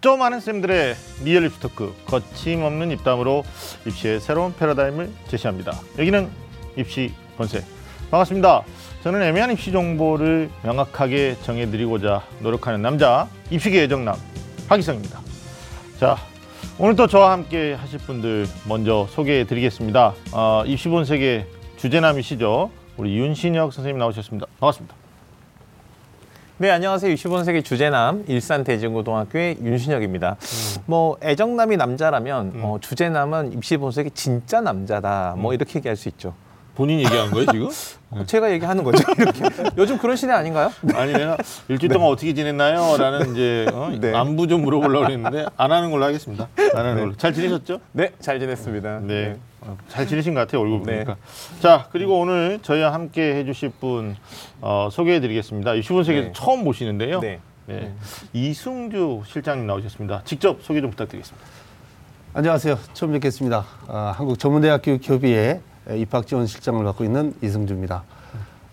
좀 아는 쌤들의 리얼 입시 토크 거침없는 입담으로 입시의 새로운 패러다임을 제시합니다. 여기는 입시 본색 반갑습니다. 저는 애매한 입시 정보를 명확하게 정해드리고자 노력하는 남자 입시계 애정남 하기성입니다. 자 오늘 또 저와 함께 하실 분들 먼저 소개해드리겠습니다. 어, 입시 본색의 주제남이시죠. 우리 윤신혁 선생님 나오셨습니다. 반갑습니다. 네, 안녕하세요. 60번세기 주제남 일산 대진고등학교의 윤신혁입니다. 음. 뭐 애정남이 남자라면 어, 주제남은 입시본색이 진짜 남자다. 음. 뭐 이렇게 얘기할 수 있죠. 본인 얘기한 거예요 지금? 어, 제가 얘기하는 거죠. 이렇게. 요즘 그런 시대 아닌가요? 아니 내가 일주일 동안 어떻게 지냈나요? 라는 이제 어? 네. 안부 좀 물어보려고 했는데 안 하는 걸로 하겠습니다. 안 하는 걸로. 잘 지내셨죠? 네, 잘 지냈습니다. 네. 어, 잘 지내신 것 같아요 얼굴 네. 보니까. 자 그리고 오늘 저희와 함께 해주실 분 어, 소개해드리겠습니다. 이 슈분 세계 네. 처음 모시는데요. 네. 네. 이승주 실장님 나오셨습니다. 직접 소개 좀 부탁드리겠습니다. 안녕하세요. 처음 뵙겠습니다. 아, 한국 전문대학교 교비의 입학 지원 실장을 맡고 있는 이승주입니다.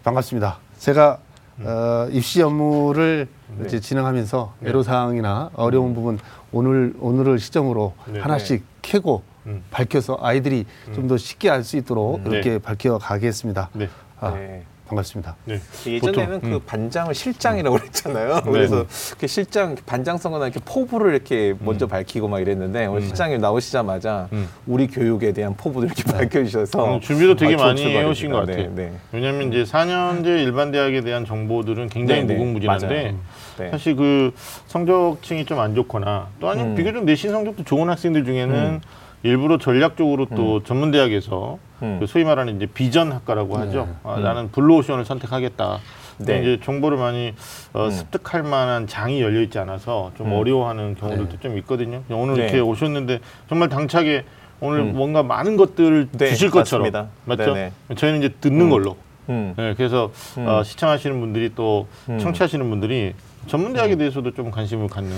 반갑습니다. 제가 어, 입시 업무를 네. 이제 진행하면서 애로사항이나 어려운 부분 오늘 오늘을 시점으로 네. 하나씩 캐고 음. 밝혀서 아이들이 좀 더 쉽게 알 수 있도록 네. 이렇게 밝혀 가겠습니다. 네. 아, 네. 반갑습니다. 네. 예전에는 보통, 그 음. 반장을 실장이라고 그랬잖아요. 네. 그래서 그 실장 반장 선거나 이렇게 포부를 이렇게 먼저 밝히고 막 이랬는데 오늘 실장님 나오시자마자 음. 우리 교육에 대한 포부를 이렇게 밝혀주셔서 오늘 준비도 되게 아, 많이. 해오신 것 네, 같아요. 네. 왜냐하면 이제 4년제 일반 대학에 대한 정보들은 굉장히 네, 네. 무궁무진한데. 네. 사실 그 성적층이 좀 안 좋거나 또 아니면 음. 비교적 내신 성적도 좋은 학생들 중에는 일부러 전략적으로 또 전문 대학에서 음. 그 소위 말하는 이제 비전 학과라고 하죠. 아, 나는 블루오션을 선택하겠다. 네. 이제 정보를 많이 어, 습득할 만한 장이 열려 있지 않아서 좀 어려워하는 경우들도 좀 있거든요. 오늘 네. 이렇게 오셨는데 정말 당차게 오늘 뭔가 많은 것들을 네, 주실 것처럼 맞습니다. 맞죠? 네네. 저희는 이제 듣는 걸로. 음. 네, 그래서 어, 시청하시는 분들이 또 청취하시는 분들이 전문 대학에 대해서도 좀 관심을 갖는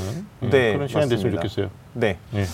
예, 네, 그런 시간이 됐으면 맞습니다. 좋겠어요. 네. 예.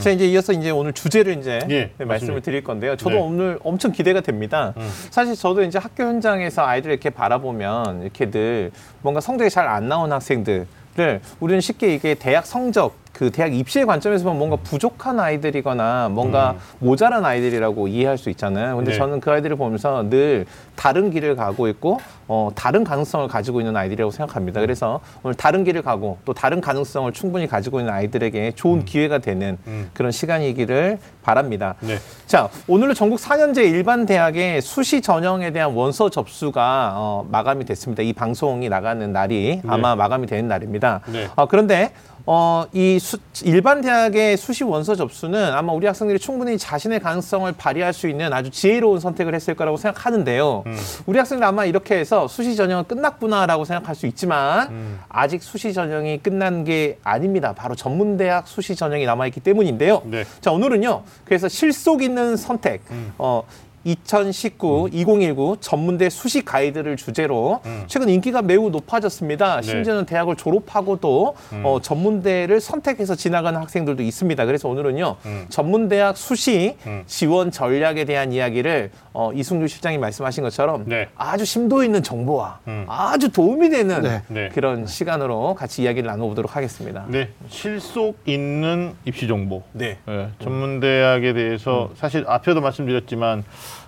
자 이제 이어서 이제 오늘 주제를 이제 예, 네, 말씀을 맞습니다. 드릴 건데요. 저도 네. 오늘 엄청 기대가 됩니다. 음. 사실 저도 이제 학교 현장에서 아이들 이렇게 바라보면 이렇게 늘 뭔가 성적이 잘 안 나온 학생들을 우리는 쉽게 이게 대학 성적 그 대학 입시의 관점에서 보면 뭔가 부족한 아이들이거나 뭔가 모자란 아이들이라고 이해할 수 있잖아요. 근데 음. 네. 저는 그 아이들을 보면서 늘 다른 길을 가고 있고 어, 다른 가능성을 가지고 있는 아이들이라고 생각합니다. 그래서 오늘 다른 길을 가고 또 다른 가능성을 충분히 가지고 있는 아이들에게 좋은 기회가 되는 음. 그런 시간이기를 바랍니다. 네. 자, 오늘은 전국 4년제 일반 대학의 수시 전형에 대한 원서 접수가 어, 마감이 됐습니다. 이 방송이 나가는 날이 아마 마감이 되는 날입니다. 네. 어, 그런데 어, 이 수, 일반 대학의 수시 원서 접수는 아마 우리 학생들이 충분히 자신의 가능성을 발휘할 수 있는 아주 지혜로운 선택을 했을 거라고 생각하는데요. 우리 학생들 아마 이렇게 해서 수시 전형은 끝났구나라고 생각할 수 있지만 아직 수시 전형이 끝난 게 아닙니다. 바로 전문 대학 수시 전형이 남아 있기 때문인데요. 네. 자, 오늘은요. 그래서 실속 있는 선택. 어, 2019, 2019 전문대 수시 가이드를 주제로 최근 인기가 매우 높아졌습니다. 심지어는 대학을 졸업하고도 어, 전문대를 선택해서 지나가는 학생들도 있습니다. 그래서 오늘은요 전문대학 수시 지원 전략에 대한 이야기를 어, 이승주 실장이 말씀하신 것처럼 네. 아주 심도 있는 정보와 음. 아주 도움이 되는 네. 네. 그런 시간으로 같이 이야기를 나눠보도록 하겠습니다. 네. 실속 있는 입시 정보. 네. 예, 전문 대학에 대해서 사실 앞에도 말씀드렸지만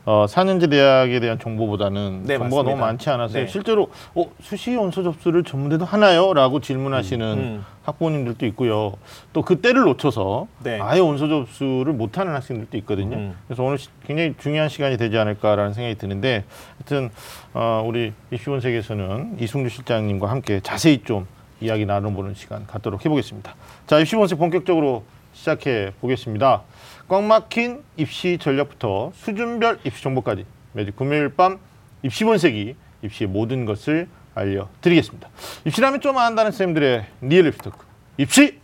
어, 4년제 대학에 대한 정보보다는 네, 정보가 너무 맞습니다. 많지 않아서요. 네. 실제로 어, 수시 원서 접수를 전문대도 하나요? 라고 질문하시는 음. 학부모님들도 있고요. 또 그 때를 놓쳐서 네. 아예 원서 접수를 못하는 학생들도 있거든요. 음. 그래서 오늘 시- 굉장히 중요한 시간이 되지 않을까라는 생각이 드는데 하여튼 어, 우리 입시본색에서는 이승주 실장님과 함께 자세히 좀 이야기 나눠보는 시간 갖도록 해보겠습니다. 자, 입시본색 본격적으로 시작해 보겠습니다. 꽉 막힌 입시 전략부터 수준별 입시 정보까지 매주 금요일 밤 입시 본색이 입시의 모든 것을 알려드리겠습니다. 입시라면 좀 안다는 쌤들의 리얼 입시 토크. 입시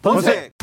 본색.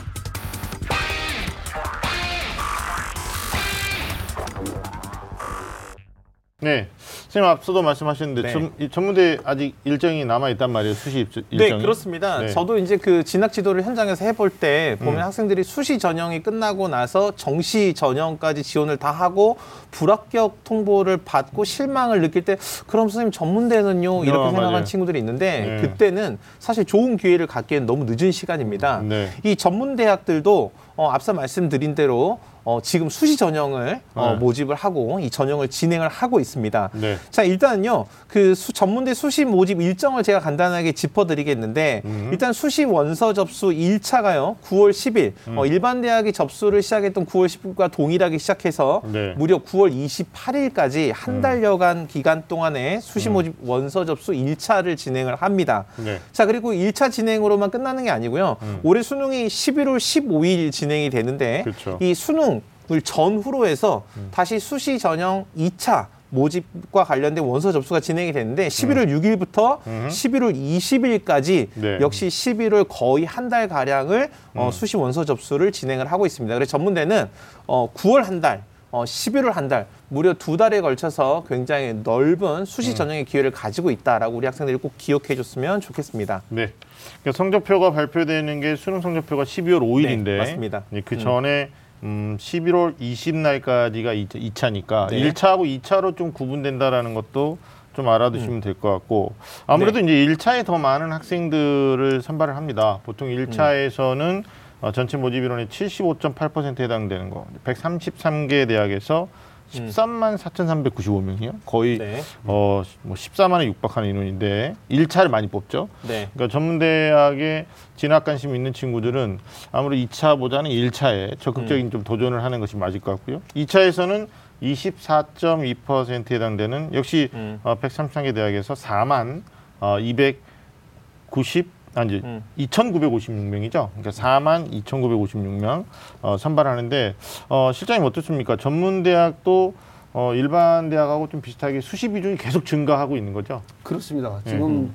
네. 선생님 앞서도 말씀하셨는데 네. 전, 이 전문대 아직 일정이 남아 있단 말이에요. 수시 입- 네, 일정이. 그렇습니다. 네. 저도 이제 그 진학 지도를 현장에서 해볼 때 보면 음. 학생들이 수시 전형이 끝나고 나서 정시 전형까지 지원을 다 하고 불합격 통보를 받고 실망을 느낄 때 그럼 선생님 전문대는요 이렇게 아, 생각하는. 친구들이 있는데 네. 그때는 사실 좋은 기회를 갖기엔 너무 늦은 시간입니다. 네. 이 전문 대학들도 어, 앞서 말씀드린 대로 어, 지금 수시 전형을 어, 네. 모집을 하고 이 전형을 진행을 하고 있습니다. 네. 자 일단은요 그 수- 전문대 수시 모집 일정을 제가 간단하게 짚어드리겠는데 음. 일단 수시 원서 접수 1차가요 9월 10일 음. 어, 일반 대학이 접수를 시작했던 9월 10일과 동일하게 시작해서 네. 무려 9월 28일까지 한 달여간 기간 동안에 수시 음. 모집 원서 접수 1차를 진행을 합니다. 네. 자 그리고 1차 진행으로만 끝나는 게 아니고요. 올해 수능이 11월 15일 진행이 되는데 음. 그렇죠. 이 수능 을 전후로 해서 다시 수시 전형 2차 모집과 관련된 원서 접수가 진행이 되는데 11월 6일부터 음. 11월 20일까지 네. 역시 11월 거의 한 달 가량을 어, 음. 수시 원서 접수를 진행을 하고 있습니다. 그래서 전문대는 어, 9월 한 달, 어, 11월 한 달, 무려 두 달에 걸쳐서 굉장히 넓은 음. 수시 전형의 기회를 가지고 있다라고 우리 학생들이 꼭 기억해 줬으면 좋겠습니다. 네. 그러니까 성적표가 발표되는 게 수능 성적표가 12월 5일인데 네, 맞습니다. 그 음. 전에 음, 11월 20날까지가 2차니까 네. 1차하고 2차로 좀 구분된다라는 것도 좀 알아두시면 음. 될것 같고 아무래도 네. 이제 1차에 더 많은 학생들을 선발을 합니다. 보통 1차에서는 어, 전체 모집 인원의 75.8%에 해당되는 거. 133개 대학에서 13만 4,395명이요. 거의 네. 어, 뭐 14만에 육박하는 인원인데 1차를 많이 뽑죠. 네. 그러니까 전문대학에 진학 관심 있는 친구들은 아무래도 2차보다는 1차에 적극적인 음. 좀 도전을 하는 것이 맞을 것 같고요. 2차에서는 24.2%에 해당되는 역시 음. 어, 133개 대학에서 4만 어, 290 아니 음. 2,956명이죠. 그러니까 4만 2,956명 어, 선발하는데 어, 실장님 어떻습니까? 전문 대학도 어, 일반 대학하고 좀 비슷하게 수시 비중이 계속 증가하고 있는 거죠. 그렇습니다. 지금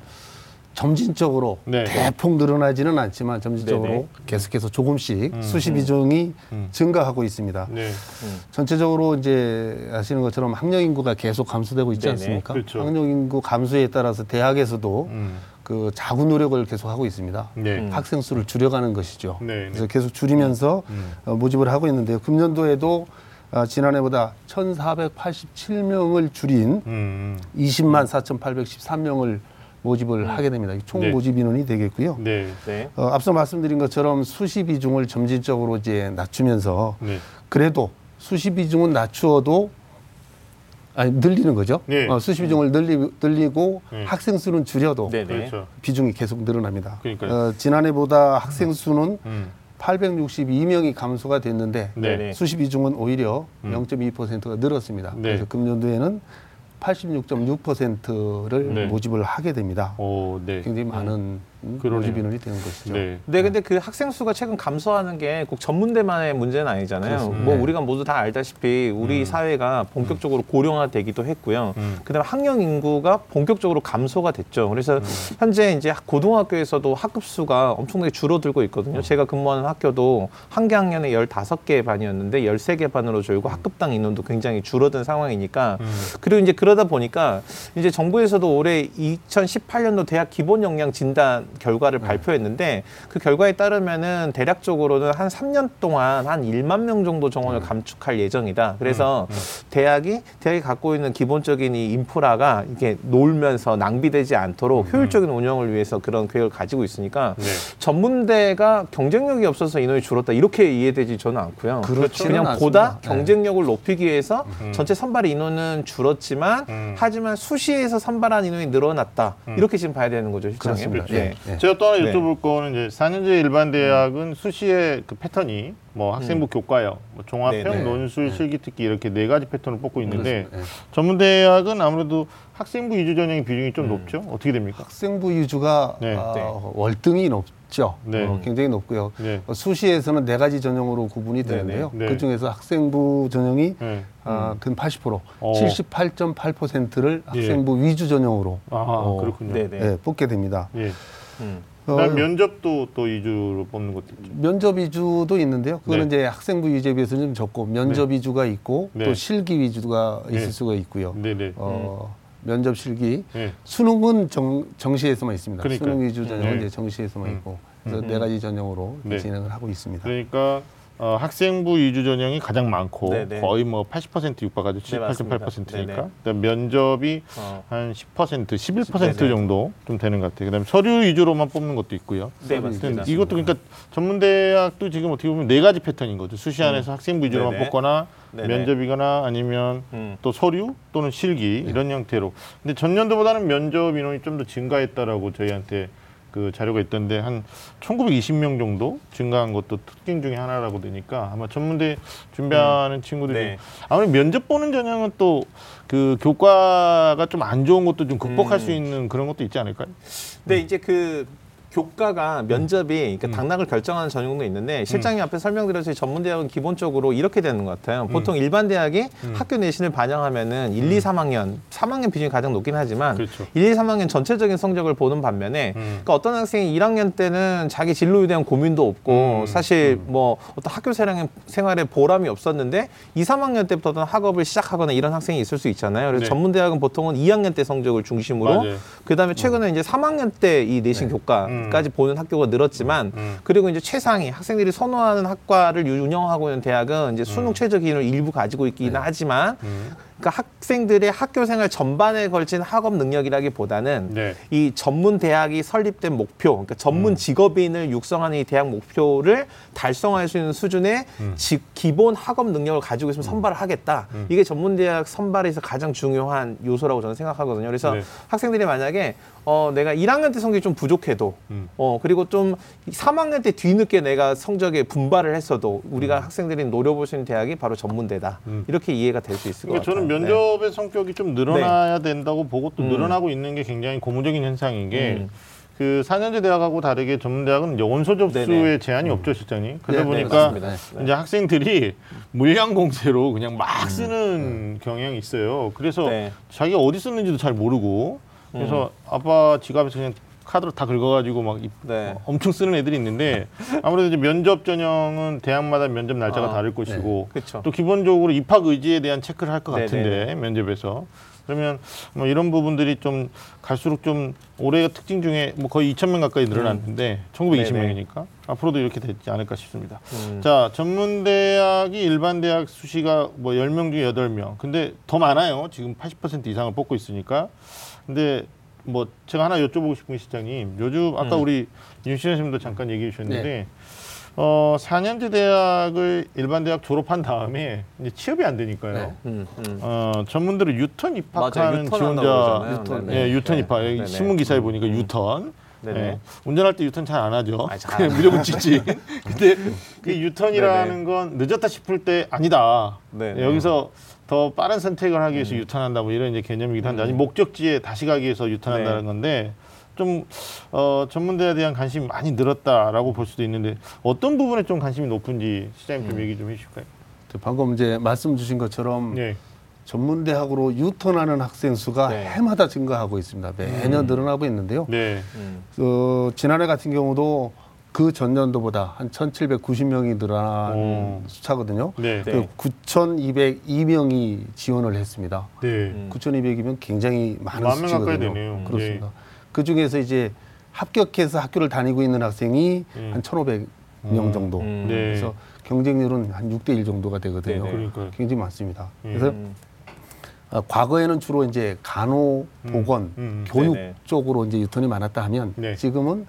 점진적으로 네. 대폭 늘어나지는 않지만 점진적으로 네네. 계속해서 조금씩 음. 수시 비중이 음. 증가하고 있습니다. 네. 전체적으로 이제 아시는 것처럼 학령 인구가 계속 감소되고 있지 네네. 않습니까? 그렇죠. 학령 인구 감소에 따라서 대학에서도 음. 그 자구 노력을 계속 하고 있습니다. 네. 음. 학생 수를 줄여가는 것이죠. 네, 그래서 계속 줄이면서 음. 어, 모집을 하고 있는데요. 금년도에도 어, 지난해보다 1,487명을 줄인 음. 20만 4,813명을 모집을 하게 됩니다. 총 네. 모집 인원이 되겠고요. 네. 네. 어, 앞서 말씀드린 것처럼 수시 비중을 점진적으로 이제 낮추면서 네. 그래도 수시 비중은 낮추어도 아니 늘리는 거죠. 네. 어, 수시 비중을 늘리, 늘리고 네. 학생 수는 줄여도 네네. 그렇죠. 비중이 계속 늘어납니다. 그러니까요. 어, 지난해보다 학생 수는 음. 862명이 감소가 됐는데 네. 네네. 수시 비중은 오히려 음. 0.2%가 늘었습니다. 네. 그래서 금년도에는 86.6%를 네. 모집을 하게 됩니다. 오, 네. 굉장히 많은 음, 그러네요. 모집 인원이 되는 것이죠. 네. 네, 근데 그 학생 수가 최근 감소하는 게 꼭 전문대만의 문제는 아니잖아요. 그렇습니다. 뭐 네. 우리가 모두 다 알다시피 우리 음. 사회가 본격적으로 고령화되기도 했고요. 음. 그다음에 학령 인구가 본격적으로 감소가 됐죠. 그래서 음. 현재 이제 고등학교에서도 학급 수가 엄청나게 줄어들고 음. 있거든요. 제가 근무하는 학교도 한 개 학년에 15개 반이었는데 13개 반으로 줄고 학급당 인원도 굉장히 줄어든 상황이니까 음. 그리고 이제 그러다 보니까 이제 정부에서도 올해 2018년도 대학 기본 역량 진단 결과를 네. 발표했는데 그 결과에 따르면은 대략적으로는 한 3년 동안 한 1만 명 정도 정원을 네. 감축할 예정이다. 그래서 음, 대학이 대학이 갖고 있는 기본적인 이 인프라가 이게 놀면서 낭비되지 않도록 효율적인 운영을 위해서 그런 계획을 가지고 있으니까 네. 전문대가 경쟁력이 없어서 인원이 줄었다 이렇게 이해되지 저는 않고요. 그렇지는 그냥 않습니다. 보다 네. 경쟁력을 높이기 위해서 음. 전체 선발 인원은 줄었지만 음. 하지만 수시에서 선발한 인원이 늘어났다 음. 이렇게 지금 봐야 되는 거죠 실장님. 그렇습니다. 예. 네. 제가 또 하나 네. 여쭤볼 거는 이제 4년제 일반 대학은 수시의 그 패턴이 뭐 학생부 교과형, 뭐 종합형, 음. 네네. 논술, 실기 특기 이렇게 네 가지 패턴을 뽑고 있는데 그렇습니다. 네. 전문 대학은 아무래도 학생부 위주 전형의 비중이 좀 높죠. 어떻게 됩니까? 학생부 위주가 네. 아, 네. 월등히 높죠. 네. 어, 굉장히 높고요. 네. 어, 수시에서는 네 가지 전형으로 구분이 네, 되는데요. 네. 그 중에서 학생부 전형이 네. 아, 근 80%, 어. 78.8%를 예. 학생부 위주 전형으로 아 어, 그렇군요. 네네. 예, 뽑게 됩니다. 예. 음. 어, 그다음 면접도 또 위주로 뽑는 것도 있죠. 면접 위주도 있는데요. 그거는 네. 이제 학생부 위주에 비해서는 좀 적고 면접 위주가 있고 네. 또 실기 위주가 네. 있을 수가 있고요. 네네. 어, 면접 실기, 네. 수능은 정, 정시에서만 있습니다. 그러니까요. 수능 위주 전형은 네. 이제 정시에서만 음. 있고 그래서 네 가지 전형으로 네. 진행을 하고 있습니다. 그러니까 어, 학생부 위주 전형이 가장 많고 네네. 거의 뭐 80% 육박하죠. 네, 맞습니다. 78.8%니까. 네네. 그다음 면접이 어. 한 10%, 11% 네네. 정도 좀 되는 것 같아요. 그다음에 서류 위주로만 뽑는 것도 있고요. 네, 맞습니다. 이것도 그러니까 전문대학도 지금 어떻게 보면 네 가지 패턴인 거죠. 수시 안에서 학생부 위주로만 음. 네네. 뽑거나 네네. 면접이거나 아니면 음. 또 서류 또는 실기 이런 형태로. 근데 전년도보다는 면접 인원이 좀 더 증가했다라고 저희한테 그 자료가 있던데 한 1920명 정도 증가한 것도 특징 중에 하나라고 되니까 아마 전문대 준비하는 친구들이 네. 아무리 면접 보는 전형은 또 그 교과가 좀 안 좋은 것도 좀 극복할 음. 수 있는 그런 것도 있지 않을까요? 근데 이제 그 교과가 면접이 그러니까 당락을 결정하는 전형도 있는데 실장님 앞에 설명드렸듯이 전문 대학은 기본적으로 이렇게 되는 것 같아요. 보통 일반 대학이 학교 내신을 반영하면은 1, 2, 3학년, 3학년 비중이 가장 높긴 하지만 그렇죠. 1, 2, 3학년 전체적인 성적을 보는 반면에 음. 그러니까 어떤 학생이 1학년 때는 자기 진로에 대한 고민도 없고 음. 사실 뭐 어떤 학교 생활에, 생활에 보람이 없었는데 2, 3학년 때부터 학업을 시작하거나 이런 학생이 있을 수 있잖아요. 그래서 네. 전문 대학은 보통은 2학년 때 성적을 중심으로. 그다음에 최근에 이제 3학년 때 이 내신 교과 까지 보는 학교가 늘었지만 음. 그리고 이제 최상위 학생들이 선호하는 학과를 운영하고 있는 대학은 이제 수능 최저 기준을 일부 가지고 있기는 하지만 음. 그러니까 학생들의 학교 생활 전반에 걸친 학업 능력이라기보다는 네. 이 전문 대학이 설립된 목표, 그러니까 전문 음. 직업인을 육성하는 이 대학 목표를 달성할 수 있는 수준의 음. 지- 기본 학업 능력을 가지고 있으면 선발을 하겠다. 이게 전문 대학 선발에서 가장 중요한 요소라고 저는 생각하거든요. 그래서 네. 학생들이 만약에 어 내가 1학년 때 성적이 좀 부족해도 음. 어 그리고 좀 3학년 때 뒤늦게 내가 성적에 분발을 했어도 우리가 학생들이 노려볼 수 있는 대학이 바로 전문대다. 음. 이렇게 이해가 될 수 있을 것 그러니까 같아요. 네. 면접의 성격이 좀 늘어나야 된다고 보고 또 음. 늘어나고 있는 게 굉장히 고무적인 현상인 게 음. 그 4년제 대학하고 다르게 전문대학은 원서 접수에 네네. 제한이 없죠, 실장님. 그러다 네, 네, 보니까 맞습니다. 네. 이제 학생들이 물량 공세로 그냥 막 쓰는 경향이 있어요. 그래서 네. 자기가 어디 썼는지도 잘 모르고 그래서 아빠 지갑에서 그냥 카드로 다 긁어가지고 막 이- 네. 엄청 쓰는 애들이 있는데 아무래도 이제 면접 전형은 대학마다 면접 날짜가 아, 다를 것이고 그쵸. 또 기본적으로 입학 의지에 대한 체크를 할 것 네네. 같은데 면접에서 그러면 뭐 이런 부분들이 좀 갈수록 좀 올해가 특징 중에 뭐 거의 2천 명 가까이 늘어났는데 1920명이니까 앞으로도 이렇게 되지 않을까 싶습니다. 음. 자, 전문 대학이 일반 대학 수시가 뭐 10명 중에 8명. 근데 더 많아요. 지금 80% 이상을 뽑고 있으니까. 근데 뭐 제가 하나 여쭤보고 싶은 게 시장님. 요즘 아까 음. 우리 윤신 선생님도 잠깐 얘기해 주셨는데 어, 4년제 대학을 일반 대학 졸업한 다음에 이제 취업이 안 되니까요. 네. 음, 음. 어, 전문대로 유턴 입학하는 지원자. 유턴. 네네. 예, 유턴 네. 입학. 여기 네네. 신문 기사에 보니까 유턴. 네네. 예, 운전할 때 유턴 잘 안 하죠. 아, 잘 그냥 안 무조건 직진. 근데 그 유턴이라는 네네. 건 늦었다 싶을 때 아니다. 네네. 예, 여기서 더 빠른 선택을 하기 위해서 유턴한다 뭐 이런 이제 개념이기도 한데 아니 목적지에 다시 가기 위해서 유턴한다는 네. 건데 좀 어, 전문대에 대한 관심이 많이 늘었다라고 볼 수도 있는데 어떤 부분에 좀 관심이 높은지 시장님 좀 얘기 좀 해주실까요? 방금 이제 말씀 주신 것처럼 네. 전문대학으로 유턴하는 학생 수가 네. 해마다 증가하고 있습니다. 매년 늘어나고 있는데요. 네. 음. 어, 지난해 같은 경우도 그 전년도보다 한 1,790명이 늘어난 오. 숫자거든요. 네. 네. 그 9,202명이 지원을 했습니다. 네. 음. 9,200이면 굉장히 많은 만명 가까이 수치거든요. 되네요. 그렇습니다. 그 중에서 이제 합격해서 학교를 다니고 있는 학생이 음. 한 1,500명 음. 정도. 음. 네. 그래서 경쟁률은 한 6대 1 정도가 되거든요. 네네. 그러니까요. 굉장히 많습니다. 음. 그래서 음. 어, 과거에는 주로 이제 간호, 보건, 음. 교육 네네. 쪽으로 이제 유턴이 많았다 하면 네. 지금은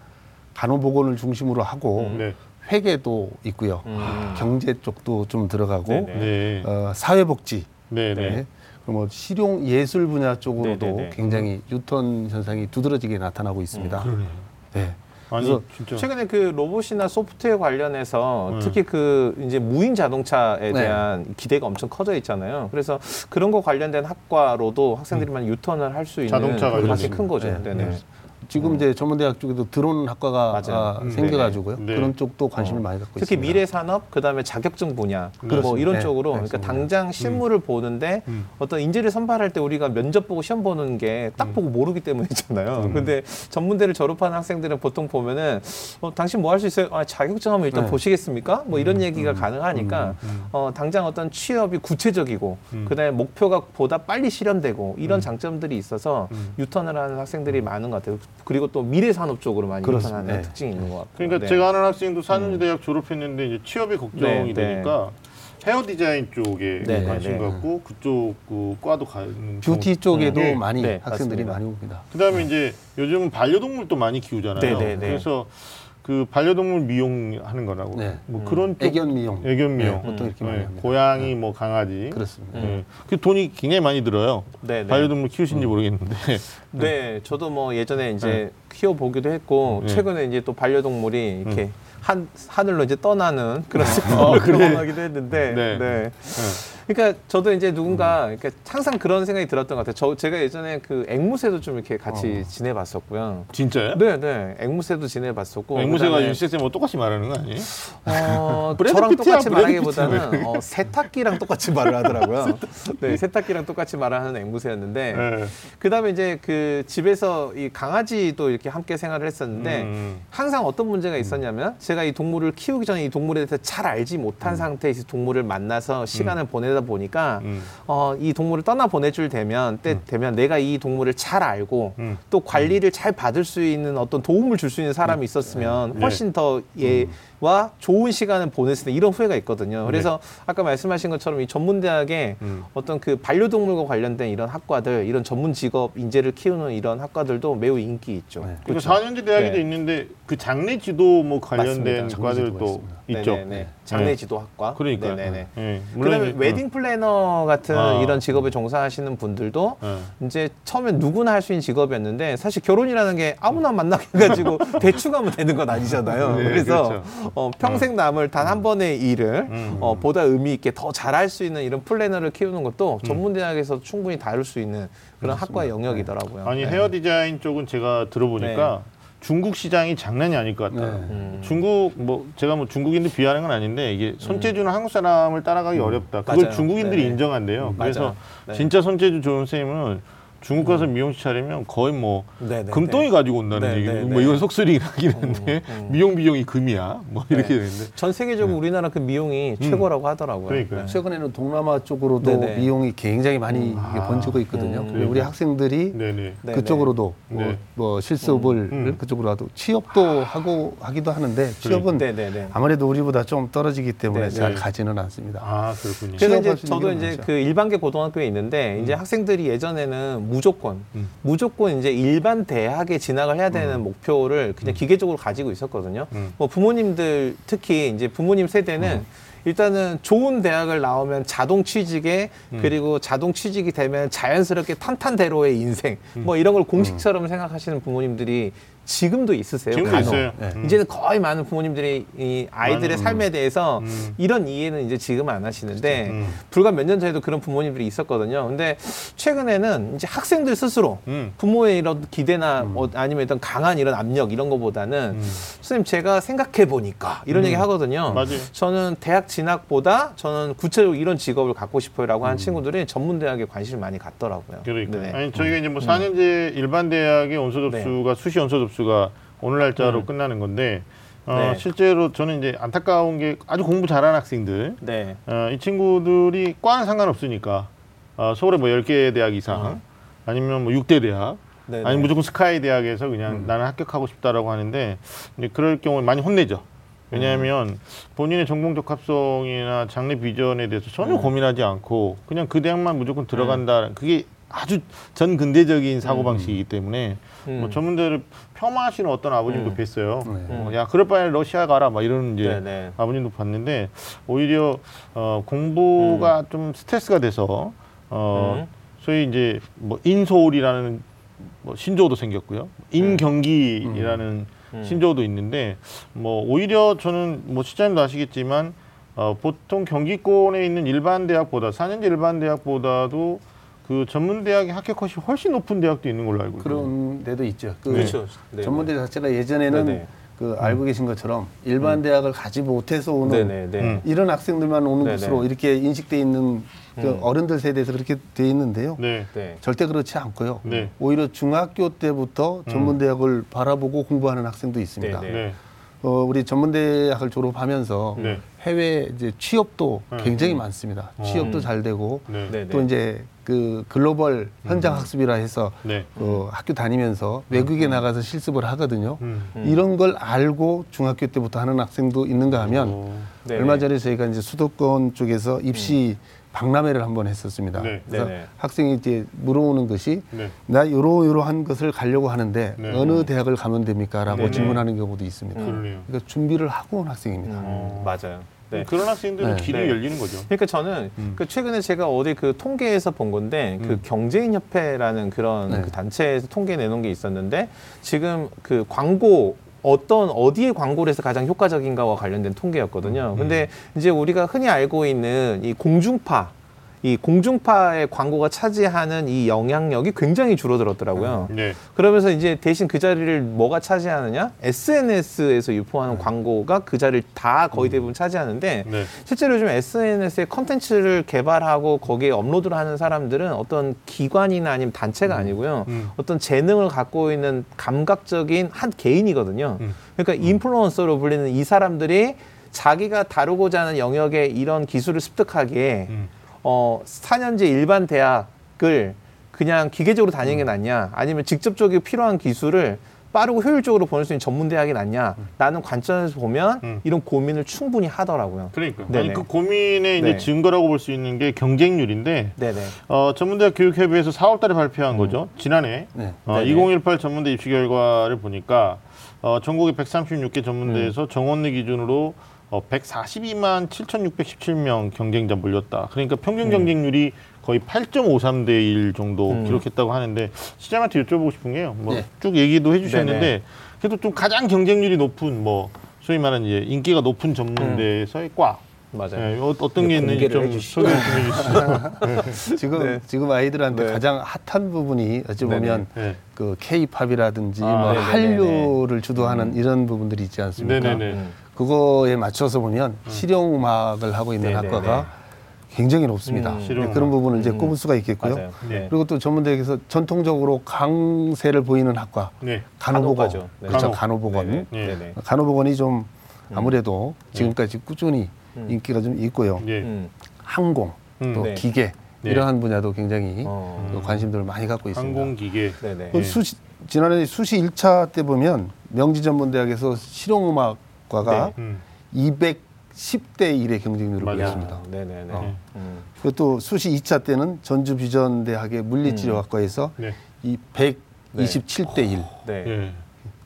간호 보건을 중심으로 하고 음. 네. 회계도 있고요. 음. 경제 쪽도 좀 들어가고 네네. 네. 어, 사회복지, 네. 네. 네. 그리고 뭐 실용 예술 분야 쪽으로도 네네네. 굉장히 유턴 현상이 두드러지게 나타나고 있습니다. 그러네요. 네. 아니 그래서 진짜 최근에 그 로봇이나 소프트웨어 관련해서 음. 특히 그 이제 무인 자동차에 네. 대한 기대가 엄청 커져 있잖아요. 그래서 그런 거 관련된 학과로도 학생들이 만 유턴을 할 수 있는 자동차 그런 가능성이 관련된 큰 거죠. 네. 네 네. 네. 지금 이제 전문대학 쪽에도 드론 학과가 음. 아, 음. 생겨가지고요. 네. 그런 쪽도 관심을 많이 갖고 특히 있습니다. 미래 산업 그 다음에 자격증 분야 뭐 그렇습니다. 이런 네, 쪽으로 네, 그러니까. 당장 실무를 보는데 음. 어떤 인재를 선발할 때 우리가 면접 보고 시험 보는 게 딱 보고 모르기 때문이잖아요. 근데 전문대를 졸업하는 학생들은 보통 보면은 어, 당신 뭐 할 수 있어요? 아, 자격증 한번 일단 네. 보시겠습니까? 뭐 이런 얘기가 가능하니까 어, 당장 어떤 취업이 구체적이고 그다음에 목표가 보다 빨리 실현되고 이런 장점들이 있어서 유턴을 하는 학생들이 많은 것 같아요. 그리고 또 미래 산업 쪽으로 많이 그렇습니다. 유턴하는 네. 특징이 있는 것 같고. 그러니까 네. 제가 아는 학생도 4년제 대학 졸업했는데 이제 취업이 걱정이 네, 네. 되니까 헤어 디자인 쪽에 네, 네, 관심 네. 갖고 그쪽 그 과도 가는 뷰티 쪽에도 네. 많이 네, 학생들이 맞습니다. 많이 옵니다. 그다음에 이제 요즘은 반려동물도 많이 키우잖아요. 네, 네, 네. 그래서 그 반려동물 미용하는 거라고 네. 뭐 그런 쪽 애견 미용. 애견 미용 네, 보통 이렇게 많이 네, 합니다. 고양이 뭐 강아지 그렇습니다. 네. 그 돈이 굉장히 많이 들어요. 네, 네. 반려동물 키우신지 모르겠는데 네, 저도 뭐 예전에 이제 키워 보기도 했고 네. 최근에 이제 또 반려동물이 이렇게 음. 한 하늘로 이제 떠나는 그런 걸 경험하기도 했는데, 네. 네. 그러니까 저도 이제 누군가 그러니까 항상 그런 생각이 들었던 것 같아요. 저 제가 예전에 그 앵무새도 좀 이렇게 같이 지내봤었고요. 진짜요? 네, 네, 앵무새도 지내봤었고. 앵무새가 그다음에 유시쌤 뭐 똑같이 말하는 거 아니에요? 어, 브래드 저랑 피트야, 똑같이 브래드 말하기보다는 어, 세탁기랑 똑같이 말을 하더라고요. 네, 세탁기랑 똑같이 말을 하는 앵무새였는데. 네. 그다음에 이제 그 집에서 이 강아지도 이렇게 함께 생활을 했었는데 음. 항상 어떤 문제가 있었냐면 제가 이 동물을 키우기 전에 이 동물에 대해서 잘 알지 못한 상태에서 동물을 만나서 시간을 보내다 보니까 음. 어, 이 동물을 떠나 보내줄 되면 때 되면 내가 이 동물을 잘 알고 음. 또 관리를 잘 받을 수 있는 어떤 도움을 줄 수 있는 사람이 있었으면 네. 훨씬 더얘 와 좋은 시간을 보냈을 때 이런 후회가 있거든요. 그래서 아까 말씀하신 것처럼 이 전문대학에 음. 어떤 그 반려동물과 관련된 이런 학과들, 이런 전문 직업 인재를 키우는 이런 학과들도 매우 인기 있죠. 네. 그러니까 4년제 대학에도 네. 있는데 그 장례 지도 뭐 관련된 맞습니다. 과들도 있죠. 네네네. 장례 지도 학과. 그러니까. 네네네. 예. 그다음에 이제- 웨딩 플래너 같은 아. 이런 직업에 종사하시는 분들도 어. 이제 처음엔 누구나 할 수 있는 직업이었는데 사실 결혼이라는 게 아무나 만나게 해가지고 대충 하면 되는 건 아니잖아요. 네, 그래서 그렇죠. 어, 평생 남을 단 한 번의 일을 음. 어, 보다 의미 있게 더 잘할 수 있는 이런 플래너를 키우는 것도 음. 전문 대학에서 충분히 다룰 수 있는 그런 학과의 영역이더라고요. 아니 네. 헤어 디자인 쪽은 제가 들어보니까 중국 시장이 장난이 아닐 것 같다. 네. 음. 중국 뭐 제가 뭐 중국인들 비하하는 건 아닌데 이게 손재주는 한국 사람을 따라가기 어렵다. 그걸 음. 맞아요. 중국인들이 네네. 인정한대요. 음, 그래서 맞아요. 네. 진짜 손재주 좋은 쌤은 중국 가서 미용실 차리면 거의 뭐 네네. 금덩이 가지고 온다는 네, 얘기. 네, 뭐 네. 이건 속설이긴 하긴 한데 미용 비용이 금이야. 뭐 이렇게 네. 되는데. 전 세계적으로 우리나라 그 미용이 최고라고 하더라고요. 음. 그러니까요. 네. 최근에는 동남아 쪽으로도 네네. 미용이 굉장히 많이 이게 번지고 있거든요. 음. 그리고 우리 학생들이 네네. 네, 그쪽으로도 뭐, 네. 뭐 실습을 음. 그쪽으로 하도 취업도 하고 하기도 하는데 취업은 네네네. 아무래도 우리보다 좀 떨어지기 때문에 네, 잘 네. 가지는 않습니다. 아 그렇군요. 그래서 이제 저도 게 이제 많죠. 그 일반계 고등학교에 있는데 이제 학생들이 예전에는 무조건 음. 무조건 이제 일반 대학에 진학을 해야 되는 목표를 그냥 기계적으로 가지고 있었거든요. 음. 뭐 부모님들 특히 이제 부모님 세대는 일단은 좋은 대학을 나오면 자동 취직에 음. 그리고 자동 취직이 되면 자연스럽게 탄탄대로의 인생 음. 뭐 이런 걸 공식처럼 생각하시는 부모님들이 지금도 있으세요. 지금도 간혹. 있어요. 네. 음. 이제는 거의 많은 부모님들이 이 아이들의 많은, 삶에 대해서 음. 이런 이해는 이제 지금 안 하시는데 음. 불과 몇 년 전에도 그런 부모님들이 있었거든요. 근데 최근에는 이제 학생들 스스로 음. 부모의 이런 기대나 어, 아니면 어떤 강한 이런 압력 이런 거보다는 음. 선생님 제가 생각해 보니까 이런 얘기 하거든요. 맞아요. 저는 대학 진학보다 저는 구체적으로 이런 직업을 갖고 싶어요라고 음. 하는 친구들이 전문 대학에 관심을 많이 갖더라고요. 그러니까 네. 아니 저희가 이제 뭐 4년제 일반 대학의 원서 접수가 수시 원서 접수 가 오늘 날짜로 음. 끝나는 건데 어, 네. 실제로 저는 이제 안타까운 게 아주 공부 잘하는 학생들 네. 어, 이 친구들이 과는 상관없으니까 어, 서울에 뭐 10개 대학 이상 어. 아니면 뭐 6대 대학 네, 아니면 네. 무조건 스카이 대학에서 그냥 나는 합격하고 싶다라고 하는데 이제 그럴 경우에 많이 혼내죠. 왜냐하면 본인의 전공 적 합성이나 장래 비전에 대해서 전혀 고민하지 않고 그냥 그 대학만 무조건 들어간다. 그게 아주 전 근대적인 사고 방식이기 때문에 음. 뭐 전문대를 폄하하시는 어떤 아버님도 음. 뵀어요. 네. 어, 야 그럴 바에 러시아 가라 막 이런 이제 네, 네. 아버님도 봤는데 오히려 어, 공부가 좀 스트레스가 돼서 어, 음. 소위 이제 뭐 인서울이라는 뭐 신조어도 생겼고요. 인경기라는 음. 신조어도 있는데 뭐 오히려 저는 뭐 시장님도 아시겠지만 어, 보통 경기권에 있는 일반 대학보다 4년제 일반 대학보다도 그 전문 대학의 합격 컷이 훨씬 높은 대학도 있는 걸로 알고 있거든요. 그런 데도 있죠. 그 그렇죠. 네, 전문대 자체가 예전에는 네네. 그 알고 계신 것처럼 일반 대학을 가지 못해서 오는 네네. 네. 음. 이런 학생들만 오는 네네. 곳으로 이렇게 인식돼 있는 그 음. 어른들 세대에서 그렇게 돼 있는데요. 네. 네. 절대 그렇지 않고요. 네. 오히려 중학교 때부터 전문대학을 바라보고 공부하는 학생도 있습니다. 네, 네. 어, 우리 전문대학을 졸업하면서 네. 해외 이제 취업도 네. 굉장히 많습니다. 취업도 음. 잘 되고 네. 네. 또 이제 그 글로벌 현장 학습이라 해서 네. 그 학교 다니면서 외국에 나가서 실습을 하거든요. 음. 이런 걸 알고 중학교 때부터 하는 학생도 있는가 하면 어. 얼마 전에 저희가 이제 수도권 쪽에서 입시 박람회를 한번 했었습니다. 네. 그래서 네네. 학생이 이제 물어오는 것이 네. 나 요러 요러한 것을 가려고 하는데 네. 어느 대학을 가면 됩니까라고 네네. 질문하는 경우도 있습니다. 그러네요. 그러니까 준비를 하고 온 학생입니다. 음, 맞아요. 네. 그런 학생들은 네. 길이 네. 열리는 거죠. 그러니까 저는 음. 그 최근에 제가 어디 그 통계에서 본 건데 그 음. 경제인 협회라는 그런 네. 그 단체에서 통계 내놓은 게 있었는데 지금 그 광고 어떤 어디에 광고를 해서 가장 효과적인가와 관련된 통계였거든요. 음. 근데 이제 우리가 흔히 알고 있는 이 공중파 이 공중파의 광고가 차지하는 이 영향력이 굉장히 줄어들었더라고요. 네. 그러면서 이제 대신 그 자리를 뭐가 차지하느냐? SNS에서 유포하는 광고가 그 자리를 다 거의 대부분 차지하는데 네. 실제로 요즘 SNS에 컨텐츠를 개발하고 거기에 업로드를 하는 사람들은 어떤 기관이나 아니면 단체가 아니고요. 음. 어떤 재능을 갖고 있는 감각적인 한 개인이거든요. 음. 그러니까 인플루언서로 불리는 이 사람들이 자기가 다루고자 하는 영역에 이런 기술을 습득하기에 음. 어, 4년제 일반 대학을 그냥 기계적으로 다니는 게 음. 낫냐, 아니면 직접적으로 필요한 기술을 빠르고 효율적으로 보낼 수 있는 전문 대학이 낫냐 라는 관점에서 보면 음. 이런 고민을 충분히 하더라고요. 그러니까. 그 고민의 이제 네. 증거라고 볼 수 있는 게 경쟁률인데 네네. 어, 전문대학 교육협의회에서 4월달에 발표한 거죠. 지난해 네. 어, 음. 네네. 2018 전문대 입시 결과를 보니까 어, 전국의 136개 전문대에서 음. 정원내 기준으로 어, 142만 7,617명 경쟁자 몰렸다. 그러니까 평균 경쟁률이 거의 8.53대 1 정도 음. 기록했다고 하는데 시장한테 여쭤보고 싶은 게요. 뭐 네. 쭉 얘기도 해주셨는데 네네. 그래도 좀 가장 경쟁률이 높은 뭐 소위 말하는 이제 인기가 높은 전문대에서의 과 맞아요. 네, 어, 어떤 게 이거 있는지 좀 해주시죠. 소개 좀 해주시죠. 지금 네. 지금 아이들한테 네. 가장 핫한 부분이 어찌 보면 네. 그 K-팝이라든지 아, 뭐. 한류를 주도하는 이런 부분들이 있지 않습니까? 네네네. 음. 그거에 맞춰서 보면 실용 음악을 하고 있는 네네네. 학과가 굉장히 높습니다. 음. 네, 실용 그런 부분을 이제 음. 꼽을 수가 있겠고요. 네. 그리고 또 전문대학에서 전통적으로 강세를 보이는 학과 네. 간호보건. 네. 그렇죠 간호. 간호보건. 네. 간호보건이 좀 아무래도 지금까지 꾸준히 음. 인기가 좀 있고요. 예. 음. 항공 음. 또 네. 기계 네. 이러한 분야도 굉장히 어. 그 관심들을 많이 갖고 있습니다. 항공 기계. 네네. 그 수시, 지난해 수시 1차 때 보면 명지전문대학에서 실용음악 과가 네. 음. 210대 1의 경쟁률을. 보였습니다. 네네네. 어. 음. 그리고 또 수시 2차 때는 전주 비전대학의 물리치료학과에서 네. 이 127대 1 네. 예.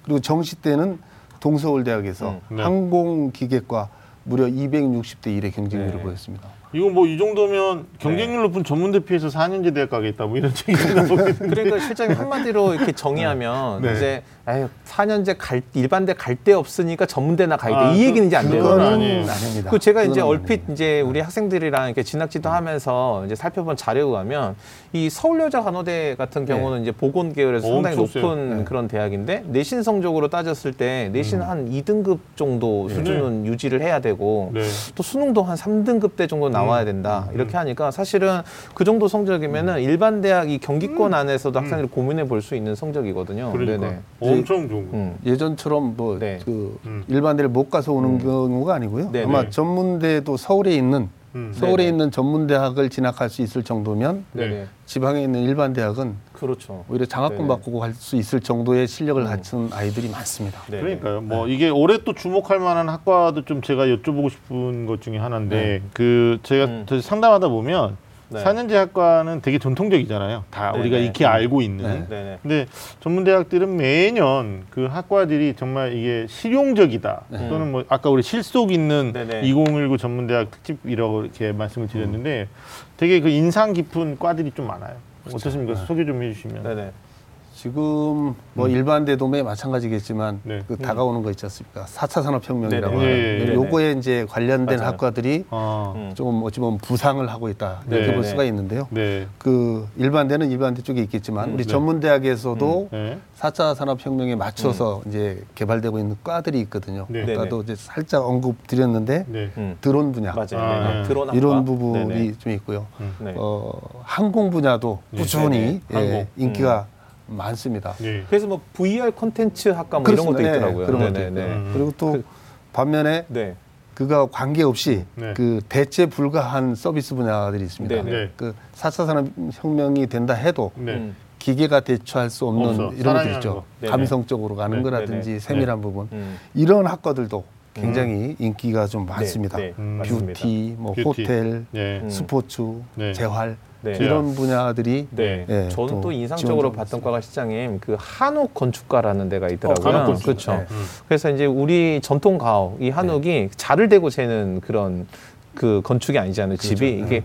그리고 정시 때는 동서울대학에서 음. 네. 항공기계과 무려 260대 1의 경쟁률을 네. 보였습니다. 이거 뭐 이 정도면 경쟁률 높은 전문 대 피해서 4년제 대학 가겠다 뭐 이런 얘기가 나오겠는데. 그러니까 실장님 한마디로 이렇게 정의하면 네. 이제 에휴, 4년제 갈 일반대 갈 데 없으니까 전문대나 가야 돼. 아, 이 그- 얘기는 이제 안 돼요. 그건 그거는 아니에요. 아닙니다. 그 제가 이제 얼핏 아닙니다. 이제 우리 학생들이랑 이렇게 진학지도 하면서 이제 살펴본 자료에 의하면 이 서울여자 간호대 같은 네. 경우는 이제 보건 계열에서 어, 상당히 세요. 높은 네. 그런 대학인데 내신 성적으로 따졌을 때 내신 한 2등급 정도 수준은 유지를 해야 되고 네. 또 수능도 한 3등급 대 정도 나와야 된다. 이렇게 하니까 사실은 그 정도 성적이면은 일반 대학 이 경기권 안에서도 학생들이 고민해 볼 수 있는 성적이거든요. 그러니까 네네. 엄청 좋은 거. 음. 예전처럼 뭐그 네. 음. 일반대를 못 가서 오는 경우가 아니고요. 네네. 아마 전문대도 서울에 있는 음. 서울에 네네. 있는 전문대학을 진학할 수 있을 정도면 네네. 지방에 있는 일반 대학은 그렇죠. 오히려 장학금 네네. 받고 갈 수 있을 정도의 실력을 갖춘 아이들이 많습니다. 네네. 그러니까요. 뭐 이게 올해 또 주목할 만한 학과도 좀 제가 여쭤보고 싶은 것 중에 하나인데 그 제가 음. 저 상담하다 보면 네. 4년제 학과는 되게 전통적이잖아요. 다 네네. 우리가 익히 알고 있는. 네. 네네. 근데 전문대학들은 매년 그 학과들이 정말 이게 실용적이다 또는 뭐 아까 우리 실속 있는 네네. 2019 전문대학 특집이라고 이렇게 말씀을 드렸는데 되게 그 인상 깊은 과들이 좀 많아요. 어떻습니까? 소개 좀 해주시면. 네네. 지금 뭐 일반 대도매 마찬가지겠지만 네. 그 다가오는 거 있지 않습니까? 4차 산업혁명이라고 네네. 하는 예, 예, 예. 요거에 이제 관련된 맞아요. 학과들이 아, 음. 조금 어찌 보면 부상을 하고 있다 이렇게 네, 볼 네. 수가 있는데요. 네. 그 일반대는 일반대 쪽에 있겠지만 우리 네. 전문대학에서도 네. 4차 산업혁명에 맞춰서 이제 개발되고 있는 과들이 있거든요. 네. 아까도 이제 살짝 언급 드렸는데 네. 음. 드론 분야 맞아요. 아, 네, 네. 네. 드론 이런. 부분이 네네. 좀 있고요. 네. 어, 항공 분야도 네. 꾸준히 네네. 예, 항공. 인기가 많습니다. 네. 그래서 뭐 VR 콘텐츠 학과 뭐 이런 것도. 네, 있더라고요. 그런 것도 네네네. 있고요. 음. 그리고 또 그- 반면에 네. 그가 관계없이 네. 그 대체 불가한 서비스 분야들이 있습니다. 네네. 네. 그 4차 산업혁명이 된다 해도 네. 음. 기계가 대처할 수 없는 없어. 이런 것들 있죠. 네네. 감성적으로 가는 네. 거라든지 네네. 세밀한 부분. 음. 이런 학과들도 굉장히 인기가 좀 많습니다. 네, 네, 음. 뷰티, 뭐 뷰티. 호텔, 네. 음. 스포츠, 네. 재활 네. 이런 분야들이 네. 예, 저는 또, 또 인상적으로 봤던 과가 시장님 그 한옥 건축가라는 데가 있더라고요. 한옥 건축가. 그렇죠. 네. 음. 그래서 이제 우리 전통 가옥 이 한옥이 자를 대고 재는 그런 그 건축이 아니잖아요. 집이 이게 혼 이게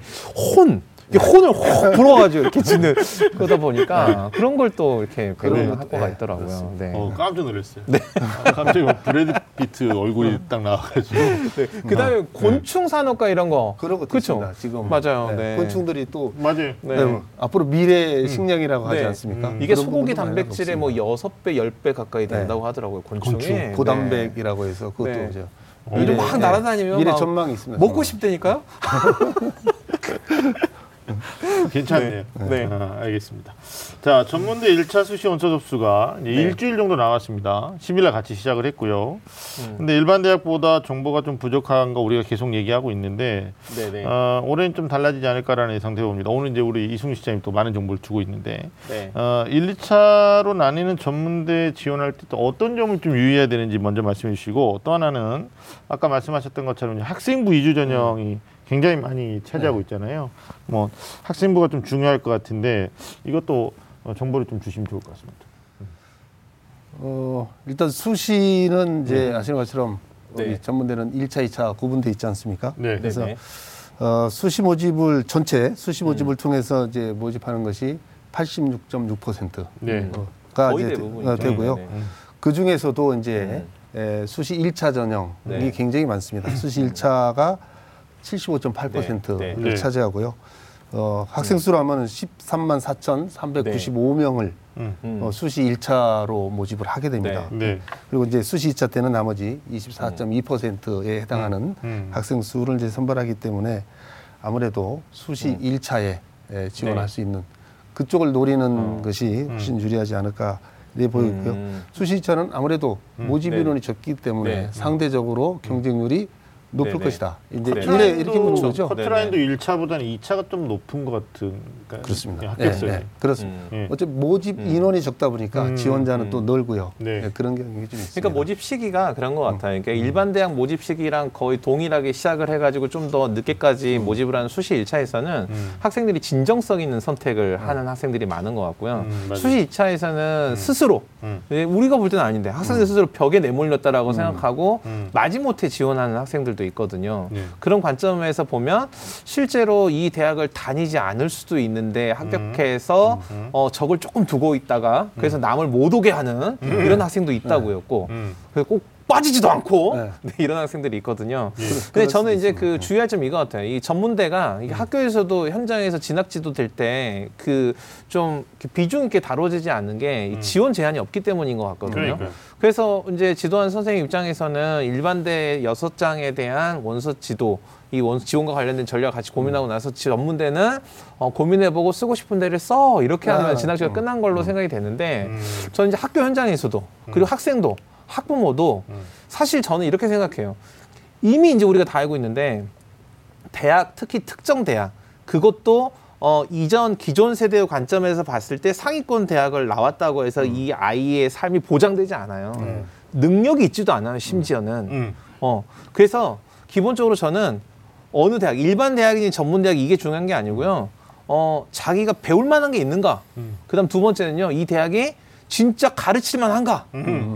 혼 을 확 불어가지고 이렇게 짓는 그러다 보니까 그런 걸 또 이렇게 배우는 그런 학과가 네, 있더라고요. 네. 어, 깜짝 놀랐어요. 네. 아, 갑자기 뭐 브래드 피트 얼굴이 딱 나와가지고. 네. 그다음에 곤충 산업과 이런 거 그런 것도? 있습니다. 지금 맞아요. 네. 곤충들이 또 맞아요. 네. 네, 앞으로 미래 식량이라고 하지 네. 않습니까? 음. 이게 소고기 단백질의 뭐 여섯 배 열 배 가까이 된다고 하더라고요. 곤충이. 곤충, 네. 고단백이라고 해서 그것도 네. 이제 이렇게 막 날아다니면 미래 막 전망이 있습니다. 먹고. 싶다니까요? 괜찮네요. 네. 아, 알겠습니다. 자, 전문대 1차 수시 원서 접수가 이제 네. 일주일 정도 나왔습니다. 10일 날 같이 시작을 했고요. 음. 근데 일반 대학보다 정보가 좀 부족한 거 우리가 계속 얘기하고 있는데 네네. 어, 올해는 좀 달라지지 않을까라는 예상되어 봅니다. 오늘 이제 우리 이승우 시장님 또 많은 정보를 주고 있는데 네. 어, 1, 2차로 나뉘는 전문대 지원할 때 또 어떤 점을 좀 유의해야 되는지 먼저 말씀해 주시고 또 하나는 아까 말씀하셨던 것처럼 학생부 이주 전형이 굉장히 많이 차지하고 있잖아요. 뭐 학생부가 좀 중요할 것 같은데 이것도 어, 정보를 좀 주시면 좋을 것 같습니다. 어, 일단 수시는 이제 아시는 것처럼 네. 우리 전문대는 1차, 2차 구분돼 있지 않습니까? 네. 그래서 네네. 어, 수시 모집을 전체 수시 모집을 통해서 이제 모집하는 것이 86.6%가 네. 거의 이제 대부분이죠. 되, 고요 네 네. 그 중에서도 이제 에, 수시 1차 전형이 네. 굉장히 많습니다. 수시 1차가 75.8%를 네, 네. 차지하고요. 어, 학생 수로 하면 13만 4,395명을 음. 음. 어, 수시 1차로 모집을 하게 됩니다. 네. 그리고 이제 수시 2차 때는 나머지 24.2%에 해당하는 음. 학생 수를 이제 선발하기 때문에 아무래도 수시 1차에 지원할 네. 수 있는 그쪽을 노리는 어. 것이 훨씬 유리하지 않을까 이래 보이고요. 음. 수시 2차는 아무래도 모집 네. 인원이 적기 때문에 네. 상대적으로 경쟁률이 높을 네네. 것이다. 이제 네. 이래 이렇게 보는 거죠. 커트라인도 1차보다는 2차가 좀 높은 것 같은 그러니까 그렇습니다. 합격선이. 네, 네, 그렇습니다. 음. 예. 어차피 모집 인원이 적다 보니까 음, 지원자는 음. 또 넓고요. 네. 네, 그런 경향이 좀 있습니다. 그러니까 모집 시기가 그런 것 음. 같아요. 그러니까 일반 대학 모집 시기랑 거의 동일하게 시작을 해가지고 좀 더 늦게까지 모집을 하는 수시 1차에서는 음. 학생들이 진정성 있는 선택을 하는 학생들이 많은 것 같고요. 음. 수시 2차에서는 스스로 음. 예, 우리가 볼 때는 아닌데 학생들 스스로 벽에 내몰렸다라고 생각하고 음. 마지못해 지원하는 학생들도 있거든요. 네. 그런 관점에서 보면 실제로 이 대학을 다니지 않을 수도 있는데 합격해서 음. 어, 적을 조금 두고 있다가 그래서 남을 못 오게 하는 이런 학생도 있다고요. 꼭. 음. 그래서 꼭 빠지지도 않고 네. 네, 이런 학생들이 있거든요. 예. 근데 저는 이제. 그 주의할 점 이거 같아요. 이 전문대가 이게 학교에서도 현장에서 진학 지도 될 때 그 좀 비중 있게 다뤄지지 않는 게이 지원 제한이 없기 때문인 것 같거든요. 그러니까요. 그래서 이제 지도한 선생님 입장에서는 일반대 여섯 장에 대한 원서 지도 이 원, 지원과 관련된 전략 같이 고민하고 나서 전문대는 어, 고민해보고 쓰고 싶은 데를 써 이렇게 하면 아, 진학지가 음. 끝난 걸로 생각이 되는데 음. 저는 이제 학교 현장에서도 그리고 학생도 학부모도 음. 사실 저는 이렇게 생각해요. 이미 이제 우리가 다 알고 있는데 대학 특히 특정 대학 그것도 어, 이전 기존 세대의 관점에서 봤을 때 상위권 대학을 나왔다고 해서 음. 이 아이의 삶이 보장되지 않아요. 능력이 있지도 않아요. 심지어는. 음. 어 그래서 기본적으로 저는 어느 대학 일반 대학이니 전문 대학이 이게 중요한 게 아니고요. 어 자기가 배울 만한 게 있는가. 음. 그다음 두 번째는요. 이 대학이 진짜 가르칠만 한가?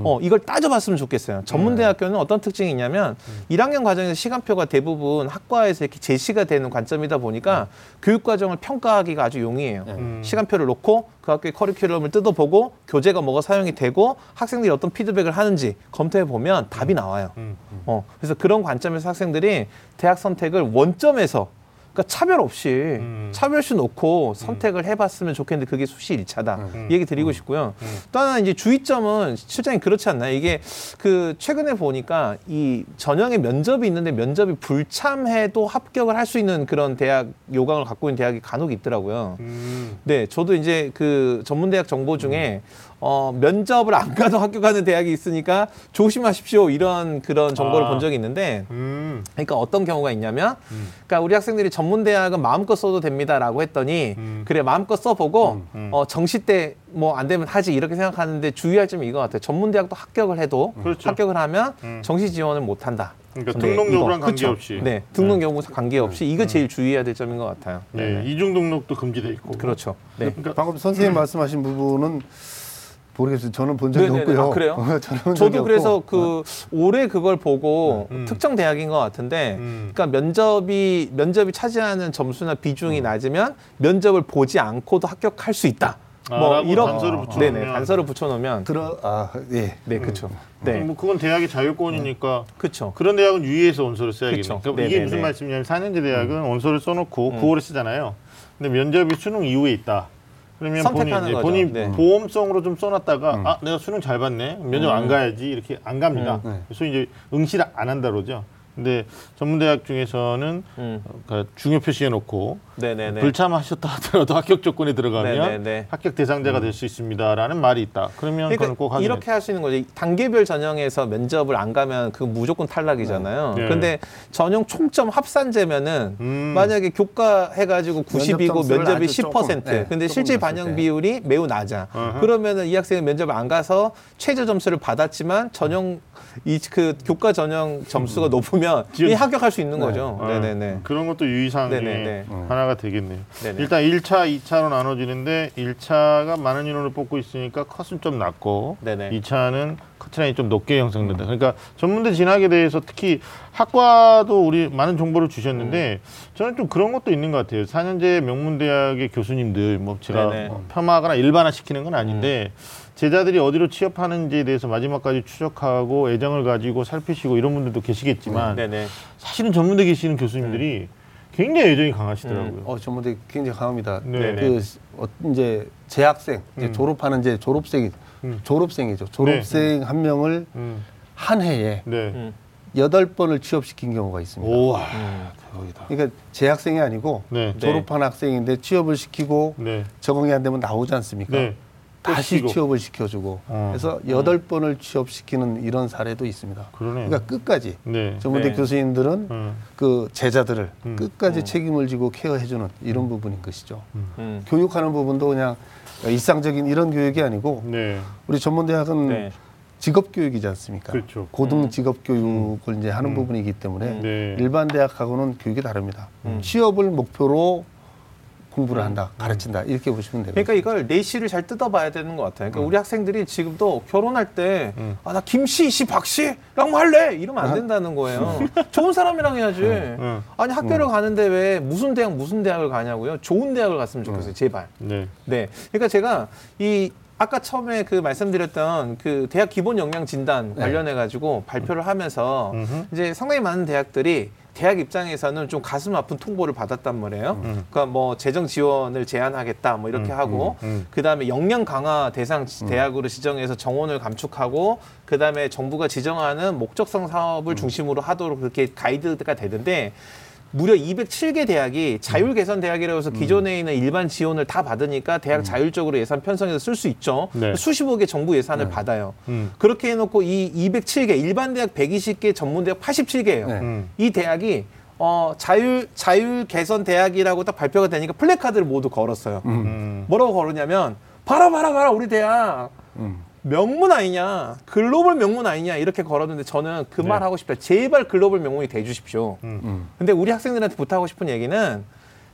어, 이걸 따져봤으면 좋겠어요. 전문대학교는 어떤 특징이 있냐면 1학년 과정에서 시간표가 대부분 학과에서 이렇게 제시가 되는 관점이다 보니까 교육 과정을 평가하기가 아주 용이해요. 시간표를 놓고 그 학교의 커리큘럼을 뜯어보고 교재가 뭐가 사용이 되고 학생들이 어떤 피드백을 하는지 검토해 보면 답이 나와요. 어, 그래서 그런 관점에서 학생들이 대학 선택을 원점에서 그러니까 차별 없이 음. 차별시 놓고 선택을 해봤으면 좋겠는데 그게 수시 일차다 이 얘기 드리고 싶고요. 또 하나 이제 주의점은 실장님 그렇지 않나요? 이게 그 최근에 보니까 이 전형의 면접이 있는데 면접이 불참해도 합격을 할 수 있는 그런 대학 요강을 갖고 있는 대학이 간혹 있더라고요. 음. 네, 저도 이제 그 전문대학 정보 중에 어, 면접을 안 가도 합격하는 대학이 있으니까 조심하십시오 이런 그런 정보를 아. 본 적이 있는데 음. 그러니까 어떤 경우가 있냐면, 그러니까 우리 학생들이 전문 대학은 마음껏 써도 됩니다라고 했더니 음. 그래 마음껏 써보고 음. 어, 정시 때 뭐 안 되면 하지 이렇게 생각하는데 주의할 점이 이거 같아요. 전문 대학도 합격을 해도 그렇죠. 합격을 하면 음. 정시 지원을 못 한다. 그러니까 근데 등록 여부랑 이거? 관계없이. 네, 등록 여부 관계없이 이거 제일 주의해야 될 점인 것 같아요. 네, 이중 등록도 금지돼 있고. 그렇죠. 네. 그러니까 방금 선생님 말씀하신 부분은 모르겠어요. 저는 본 적이 네네네. 없고요. 아, 그래요? 저는 저도 없고. 그래서 그 올해 그걸 보고 음. 특정 대학인 것 같은데, 음. 그러니까 면접이 면접이 차지하는 점수나 비중이 낮으면 면접을 보지 않고도 합격할 수 있다. 아, 뭐 이런 단서를 붙여놓으면. 네네 단서를 붙여놓으면 들어 아 예. 네 그렇죠. 네 뭐 그건 대학의 자율권이니까 그렇죠. 그런 대학은 유의해서 원서를 써야겠네. 그쵸. 그러니까. 이게 무슨 말씀이냐면 4년제 대학은 원서를 써놓고 9월에 쓰잖아요. 근데 면접이 수능 이후에 있다. 그러면 본인, 선택하는 이제 거죠. 본인 네. 보험성으로 좀 써놨다가 아 내가 수능 잘 봤네 면접 안 가야지 이렇게 안 갑니다. 음. 네. 그래서 이제 응시 를 안 한다 그러죠. 근데 전문대학 중에서는 음. 어, 그러니까 중요 표시해 놓고 네네네. 불참하셨다 하더라도 합격 조건에 들어가면 네네네. 합격 대상자가 될 수 있습니다라는 말이 있다. 그러면 그건 꼭 그러니까 확인해. 이렇게 할 수 있는 거죠. 단계별 전형에서 면접을 안 가면 그 무조건 탈락이잖아요. 네. 근데 전형 총점 합산제면은 음. 만약에 교과 해가지고 90이고 점수를 면접이 아주 10%. 조금, 네, 근데 실제 반영 때. 비율이 매우 낮아. 어허. 그러면은 이 학생은 면접 안 가서 최저 점수를 받았지만 전형 이 그 교과 전형 점수가 높으면 이 합격할 수 있는 거죠. 어, 네네네. 그런 것도 유의사항 중에. 하나가 되겠네요. 네네. 일단 1차, 2차로 나눠지는데 1차가 많은 인원을 뽑고 있으니까 컷은 좀 낮고 네네. 2차는 커트라인이 좀 높게 형성된다. 그러니까 전문대 진학에 대해서 특히 학과도 우리 많은 정보를 주셨는데 저는 좀 그런 것도 있는 것 같아요. 4년제 명문대학의 교수님들 뭐 제가 네네. 뭐 폄하하거나 일반화 시키는 건 아닌데 제자들이 어디로 취업하는지에 대해서 마지막까지 추적하고 애정을 가지고 살피시고 이런 분들도 계시겠지만 네네. 사실은 전문대 계시는 교수님들이 굉장히 애정이 강하시더라고요. 어 전문대 굉장히 강합니다. 네. 그 어, 이제 재학생 이제 음. 졸업하는 이제 졸업생이 음. 졸업생이죠. 졸업생 한 명을 음, 한 해에 네. 음. 여덟 번을 취업시킨 경우가 있습니다. 오와 음. 대박이다. 그러니까 재학생이 아니고 네. 네. 졸업한 학생인데 취업을 시키고 네. 적응이 안 되면 나오지 않습니까? 다시 시키고. 취업을 시켜주고 어. 그래서 여덟 번을 취업시키는 이런 사례도 있습니다. 그러네요. 그러니까 끝까지 네. 전문대 네. 교수님들은 음. 그 제자들을 음. 끝까지 책임을 지고 케어해주는 이런 부분인 것이죠. 음. 교육하는 부분도 그냥 일상적인 이런 교육이 아니고 네. 우리 전문대학은 네. 직업 교육이지 않습니까? 그렇죠. 고등 직업 교육을 이제 하는 음. 부분이기 때문에 네. 일반 대학하고는 교육이 다릅니다. 음. 취업을 목표로 공부를 한다, 가르친다 이렇게 보시면 되거든요. 그러니까 이걸 내시를 잘 뜯어봐야 되는 것 같아요. 그러니까 우리 학생들이 지금도 결혼할 때, 음. 아, 나 김씨, 씨, 박씨랑 뭐 할래? 이러면 안 된다는 거예요. 좋은 사람이랑 해야지. 음. 아니, 학교를 가는데 왜 무슨 대학, 무슨 대학을 가냐고요? 좋은 대학을 갔으면 좋겠어요, 제발. 네. 네. 그러니까 제가 이 아까 처음에 그 말씀드렸던 그 대학 기본 역량 진단 네. 관련해 가지고 발표를 하면서. 이제 상당히 많은 대학들이 대학 입장에서는 좀 가슴 아픈 통보를 받았단 말이에요. 음. 그러니까 뭐 재정 지원을 제한하겠다 뭐 이렇게 음, 하고 음, 음. 그다음에 역량 강화 대상 지- 대학으로 지정해서 정원을 감축하고 그다음에 정부가 지정하는 목적성 음. 사업을 중심으로 하도록 그렇게 가이드가 되는데 무려 207개 대학이 자율 개선 대학이라고 해서 기존에 있는 일반 지원을 다 받으니까 대학 자율적으로 예산 편성해서 쓸 수 있죠. 네. 수십억의 정부 예산을 받아요. 음. 그렇게 해놓고 이 207개 일반 대학 120개 전문 대학 87개예요. 네. 음. 이 대학이 어, 자율 자율 개선 대학이라고 딱 발표가 되니까 플래카드를 모두 걸었어요. 음. 뭐라고 걸었냐면 봐라 봐라 봐라 우리 대학 음. 명문 아니냐 글로벌 명문 아니냐 이렇게 걸었는데 저는 그말 네. 하고 싶다 제발 글로벌 명문이 돼 주십시오 음. 음. 근데 우리 학생들한테 부탁하고 싶은 얘기는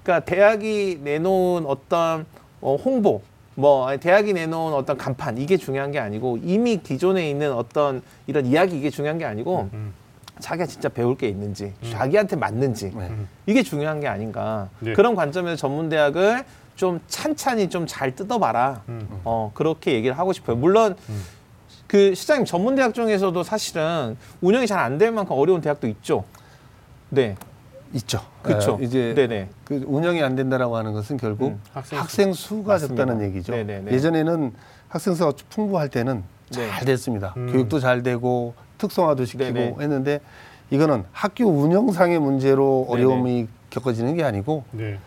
그러니까 대학이 내놓은 어떤 어, 홍보 뭐 아니, 대학이 내놓은 어떤 간판 이게 중요한 게 아니고 이미 기존에 있는 어떤 이런 이야기 이게 중요한 게 아니고 음. 자기가 진짜 배울 게 있는지 자기한테 맞는지 네. 이게 중요한 게 아닌가 네. 그런 관점에서 전문 대학을 좀 찬찬히 좀 잘 뜯어봐라 음. 어 그렇게 얘기를 하고 싶어요 물론 그 시장님 전문 대학 중에서도 사실은 운영이 잘 안 될 만큼 어려운 대학도 있죠 네 있죠. 그렇죠 어, 이제 네네 그 운영이 안 된다라고 하는 것은 결국 음, 학생 학생, 수가 맞습니다. 적다는 얘기죠. 네네네. 예전에는 학생 수가 풍부할 때는 네. 잘 됐습니다. 음. 교육도 잘 되고 특성화도 시키고 네네. 했는데 이거는 학교 운영상의 문제로 네네. 어려움이 겪어지는 게 아니고 네.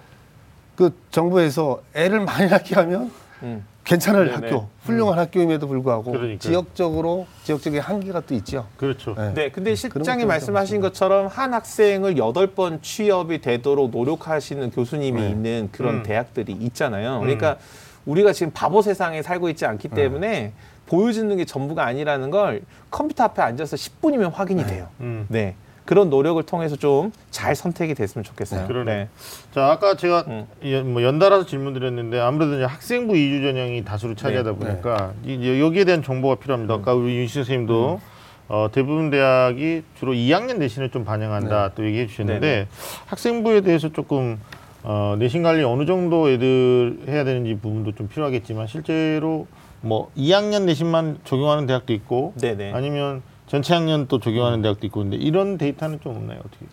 그 정부에서 애를 많이 낳게 하면 음. 괜찮을 네네. 학교, 훌륭한 학교임에도 불구하고 그러니까요. 지역적으로 지역적인 한계가 또 있죠. 그렇죠. 네. 네, 근데 실장이 말씀하신 것처럼 한 학생을 여덟 번 취업이 되도록 노력하시는 교수님이 네. 있는 그런 음. 대학들이 있잖아요. 그러니까 우리가 지금 바보 세상에 살고 있지 않기 때문에 보여주는 게 전부가 아니라는 걸 컴퓨터 앞에 앉아서 10분이면 확인이 돼요. 음. 네. 그런 노력을 통해서 좀 잘 선택이 됐으면 좋겠어요. 네, 그러네. 네. 자 아까 제가 음. 연- 뭐 연달아서 질문드렸는데 아무래도 이제 학생부 이주 전형이 다수를 차지하다 네. 보니까 이- 여기에 대한 정보가 필요합니다. 음. 아까 우리 윤시 선생님도 어, 대부분 대학이 주로 2학년 내신을 좀 반영한다 또 얘기해 주셨는데 네, 학생부에 대해서 조금 어, 내신 관리 어느 정도 애들 해야 되는지 부분도 좀 필요하겠지만 실제로 뭐 2학년 내신만 적용하는 대학도 있고 네네. 아니면 전체 학년 또 적용하는 대학도 있고 근데 이런 데이터는 좀 없나요 어떻게?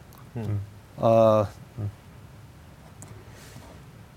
어,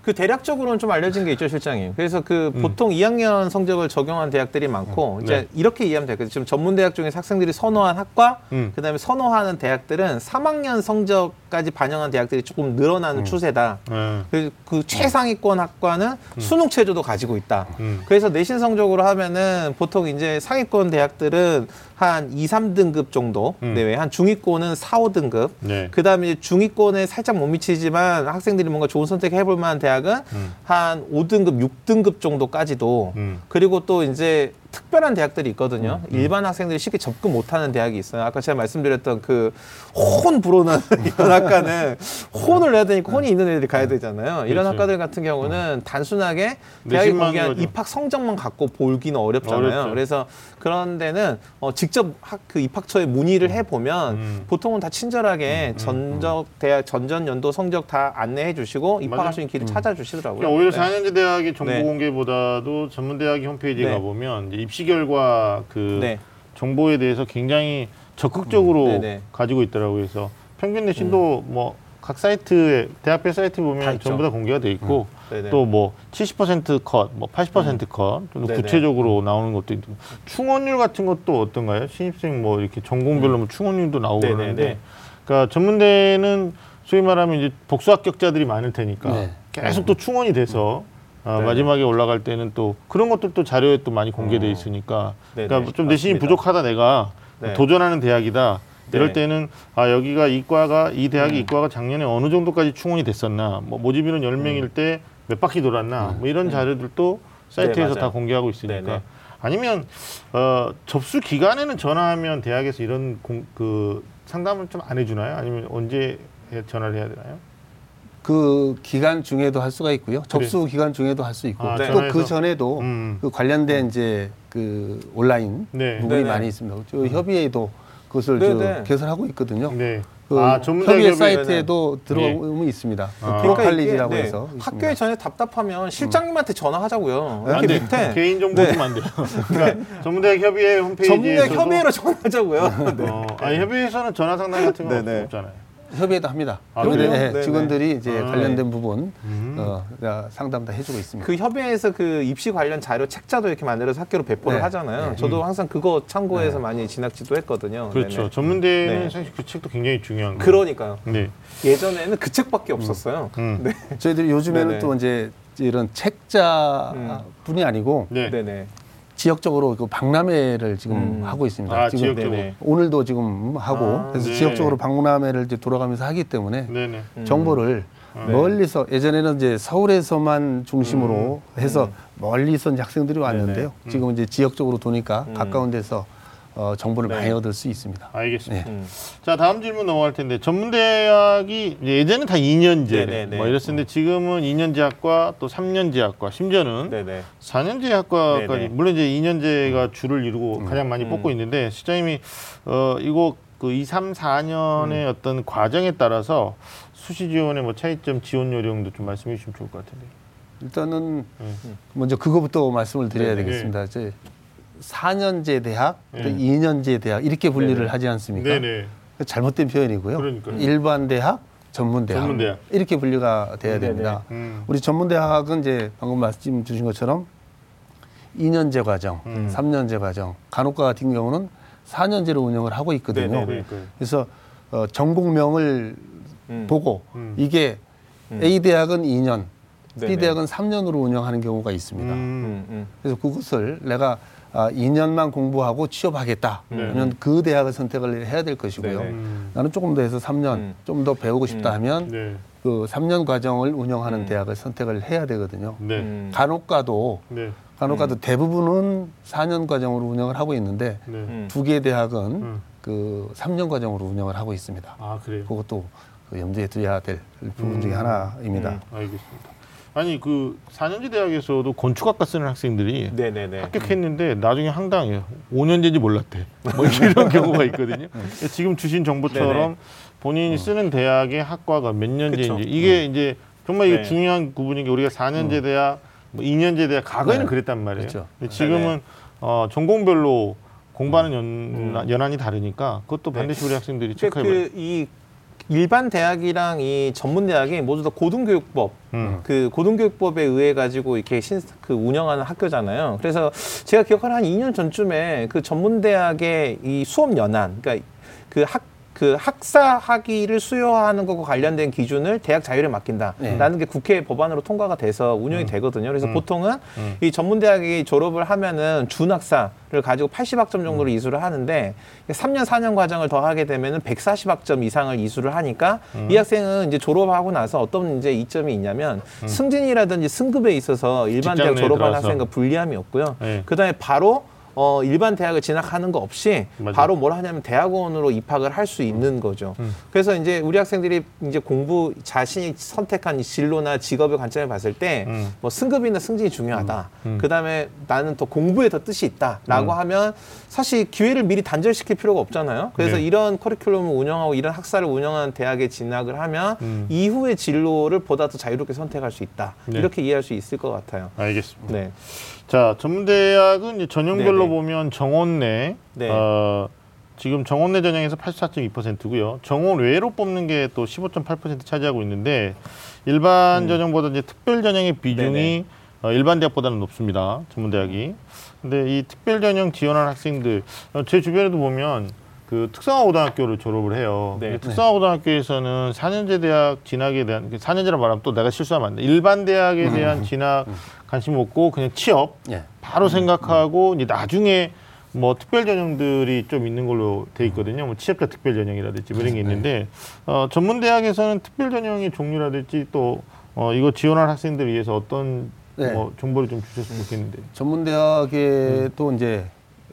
그 대략적으로는 좀 알려진 게 있죠, 실장님. 그래서 그 보통 2학년 성적을 적용한 대학들이 많고 이제 네. 이렇게 이해하면 되거든요. 지금 전문 대학 중에서 학생들이 선호한 학과, 음. 그다음에 선호하는 대학들은 3학년 성적 까지 반영한 대학들이 조금 늘어나는 추세다. 네. 그래서 그 최상위권 학과는 수능 체제도 가지고 있다. 음. 그래서 내신 성적으로 하면은 보통 이제 상위권 대학들은 한 2, 3등급 정도 음. 내외, 한 중위권은 4, 5등급. 네. 그다음에 이제 중위권에 살짝 못 미치지만 학생들이 뭔가 좋은 선택 해볼 만한 대학은 음. 한 5등급, 6등급 정도까지도 음. 그리고 또 이제 특별한 대학들이 있거든요. 일반 학생들이 쉽게 접근 못하는 대학이 있어요. 아까 제가 말씀드렸던 그 혼 불어나는 이런 학과는 혼을 내야 되니까 혼이 있는 애들이 가야 되잖아요. 이런 그렇죠. 학과들 같은 경우는 단순하게 대학이 내신만 공개한. 입학 성적만 갖고 보기는 어렵잖아요. 어렵죠. 그래서 그런 데는 어, 직접 학, 그 입학처에 문의를 해 보면 음. 보통은 다 친절하게 전적 대학 전전 연도 성적 다 안내해 주시고 입학할 수 있는 길을 찾아주시더라고요. 오히려 네. 4년제 대학의 정보 네. 공개보다도 전문대학의 홈페이지에 네. 가보면 입시 결과 그 네. 정보에 대해서 굉장히 적극적으로 음. 네네. 음. 가지고 있더라고요. 그래서 평균 내신도 뭐 각 사이트에 대학별 사이트 다 보면. 전부 다 공개가 돼 있고 네네. 또뭐 70% 컷, 뭐 80% 컷, 좀 네네. 구체적으로 나오는 것도 있고 충원율 같은 것도 어떤가요? 신입생 뭐 이렇게 전공별로 뭐 충원율도 나오고 네네네. 그러는데 그러니까 전문대는 소위 말하면 이제 복수 합격자들이 많을 테니까 네. 계속 또 충원이 돼서 아, 네네. 마지막에 올라갈 때는 또 그런 것들도 자료에 또 많이 공개돼 있으니까 네네. 그러니까 좀 내신이. 부족하다 내가 네. 도전하는 대학이다. 이럴 네. 때는 아 여기가 이과가 이 대학이 음. 이과가 작년에 어느 정도까지 충원이 됐었나 뭐 모집 인원 10명일 때 몇 바퀴 돌았나 뭐 이런 자료들도 사이트에서 음. 네, 맞아요. 다 공개하고 있으니까 네네. 아니면 어, 접수 기간에는 전화하면 대학에서 이런 공, 그 상담을 좀 안 해주나요? 아니면 언제 해- 전화를 해야 되나요? 그 기간 중에도 할 수가 있고요. 접수 기간 중에도 할 수 있고 아, 또 전화해서? 그 전에도 음. 그 관련된 이제 그 온라인 네. 부분이 네네. 많이 있습니다. 저 협의회도 그것을 네네. 저 개설하고 있거든요. 네. 그아 전문대 협의회 협의 사이트에도 들어오면 있습니다. 그 아. 프로칼리지라고 그러니까 이게, 해서 네, 학교에 전에 답답하면 실장님한테 전화하자고요. 네? 안 이렇게 돼. 밑에 개인 정보 주면 안 돼요. 그러니까 전문대 협의회 홈페이지에 전문대 협의회로 전화하자고요. 네. 어, 아니 협의회에서는 전화 상담 같은 거 네네. 없잖아요. 협의회도 합니다. 아, 협의회 그래요? 네, 네네. 직원들이 이제 아. 관련된 부분 음. 어, 다 상담 다 해주고 있습니다. 그 협의회에서 그 입시 관련 자료 책자도 이렇게 만들어서 학교로 배포를 네. 하잖아요. 네. 저도 항상 그거 참고해서 많이 진학지도 했거든요. 그렇죠. 네네. 전문대는 네. 사실 그 책도 굉장히 중요한 거. 그러니까요. 네. 예전에는 그 책밖에 없었어요. 음. 네. 저희들이 요즘에는 네네. 또 이제 이런 책자뿐이 아니고 네. 네네. 지역적으로 그 박람회를 지금 음. 하고 있습니다. 아, 지금 지역적으로. 네네. 오늘도 지금 하고 아, 그래서 네. 지역적으로 박람회를 이제 돌아가면서 하기 때문에 네네. 음. 정보를 네. 멀리서 예전에는 이제 서울에서만 중심으로 해서 멀리서 이제 학생들이 왔는데요. 음. 지금 이제 지역적으로 도니까 음. 가까운 데서 어, 정보를 네. 많이 얻을 수 있습니다. 알겠습니다. 음. 자 다음 질문 넘어갈 텐데 전문대학이 예전에 다 2년제 네네네. 뭐 이랬었는데 지금은 2년제 학과 또 3년제 학과 심지어는 네네. 4년제 학과까지 네네. 물론 이제 2년제가 줄을 이루고 가장 많이 음. 뽑고 있는데 시장님이 어 이거 그 2, 3, 4년의 음. 어떤 과정에 따라서 수시 지원의 뭐 차이점 지원 요령도 좀 말씀해 주시면 좋을 것 같은데. 일단은 음. 먼저 그거부터 말씀을 드려야 네네. 되겠습니다. 이제 4년제 대학, 또 네. 2년제 대학 이렇게 분리를 네네. 하지 않습니까? 네네. 잘못된 표현이고요. 그러니까요. 일반 대학, 전문 대학 전문 대학. 이렇게 분류가 돼야 네네. 됩니다. 음. 우리 전문 대학은 이제 방금 말씀 주신 것처럼 2년제 과정, 음. 3년제 과정, 간호과 같은 경우는 4년제로 운영을 하고 있거든요. 그래서 어, 전공명을 음. 보고 음. 이게 음. A 대학은 2년, B. 대학은 3년으로 운영하는 경우가 있습니다. 음. 그래서 그것을 내가 아, 2년만 공부하고 취업하겠다. 네. 그러면 그 대학을 선택을 해야 될 것이고요. 네네. 음. 나는 조금 더 해서 3년, 음. 좀더 배우고 싶다 하면 네. 그 3년 과정을 운영하는 음. 대학을 선택을 해야 되거든요. 네. 음. 간호과도 네. 간호과도 대부분은 4년 과정으로 운영을 하고 있는데 네. 음. 두개 대학은 음. 그 3년 과정으로 운영을 하고 있습니다. 아 그래요. 그것도 그 염두에 둬야 될 부분 음. 중에 하나입니다. 음. 알겠습니다. 아니 그 4년제 대학에서도 건축학과 쓰는 학생들이 네네네. 합격했는데 나중에 황당해요. 5년제인지 몰랐대. 뭐 이런 경우가 있거든요. 지금 주신 정보처럼 네네. 본인이 쓰는 대학의 학과가 몇 년제인지 그쵸. 이게 이제 정말 이게 네. 중요한 부분인 게 우리가 4년제 대학, 뭐 2년제 대학 과거에는 네. 그랬단 말이에요. 근데 지금은 어, 전공별로 공부하는 연, 연한이 다르니까 그것도 네. 반드시 우리 학생들이 체크해봐야 돼요. 그이 일반 대학이랑 이 전문 대학이 모두 다 고등교육법 음. 그 고등교육법에 의해 가지고 이렇게 신, 그 운영하는 학교잖아요. 그래서 제가 기억하는 한 2년 전쯤에 그 전문 대학의 이 수업 연한, 그러니까 그 학 그 학사 학위를 수여하는 것과 관련된 기준을 대학 자율에 맡긴다라는 네. 게 국회 법안으로 통과가 돼서 운영이 되거든요. 그래서 음. 보통은 음. 이 전문 대학이 졸업을 하면은 준학사를 가지고 80학점 정도를 이수를 하는데 3년 4년 과정을 더 하게 되면은 140학점 이상을 이수를 하니까 이 학생은 이제 졸업하고 나서 어떤 이제 이점이 있냐면 승진이라든지 승급에 있어서 일반 대학 졸업한 들어와서. 학생과 불리함이 없고요. 네. 그다음에 바로 어, 일반 대학을 진학하는 거 없이 맞아요. 바로 뭘 하냐면 대학원으로 입학을 할 수 있는 거죠. 음. 그래서 이제 우리 학생들이 이제 공부 자신이 선택한 이 진로나 직업의 관점을 봤을 때 음. 뭐 승급이나 승진이 중요하다. 음. 그다음에 나는 더 공부에 더 뜻이 있다라고 음. 하면 사실 기회를 미리 단절시킬 필요가 없잖아요. 그래서 네. 이런 커리큘럼을 운영하고 이런 학사를 운영하는 대학에 진학을 하면 음. 이후의 진로를 보다 더 자유롭게 선택할 수 있다. 네. 이렇게 이해할 수 있을 것 같아요. 알겠습니다. 네. 자, 전문대학은 전형별로 네네. 보면 정원 내, 네. 어, 지금 정원 내 전형에서 84.2%고요. 정원 외로 뽑는 게 또 15.8% 차지하고 있는데 일반 전형보다 이제 특별 전형의 비중이 음. 네네. 어, 일반 대학보다는 높습니다. 전문대학이. 근데 이 특별 전형 지원한 학생들, 어, 제 주변에도 보면 그 특성화 고등학교를 졸업을 해요. 네. 근데 특성화 고등학교에서는 4년제 대학 진학에 대한 4년제라 말하면 또 내가 실수하면 안 돼. 일반 대학에 대한 진학 관심 없고 그냥 취업 예. 바로 생각하고 이제 나중에 뭐 특별 전형들이 좀 있는 걸로 돼 있거든요. 뭐 취업자 특별 전형이라든지 뭐 이런 게 있는데 어, 전문 대학에서는 특별 전형의 종류라든지 또 어, 이거 지원할 학생들을 위해서 어떤 네. 뭐 정보를 좀 주셨으면 좋겠는데. 전문 대학에도 이제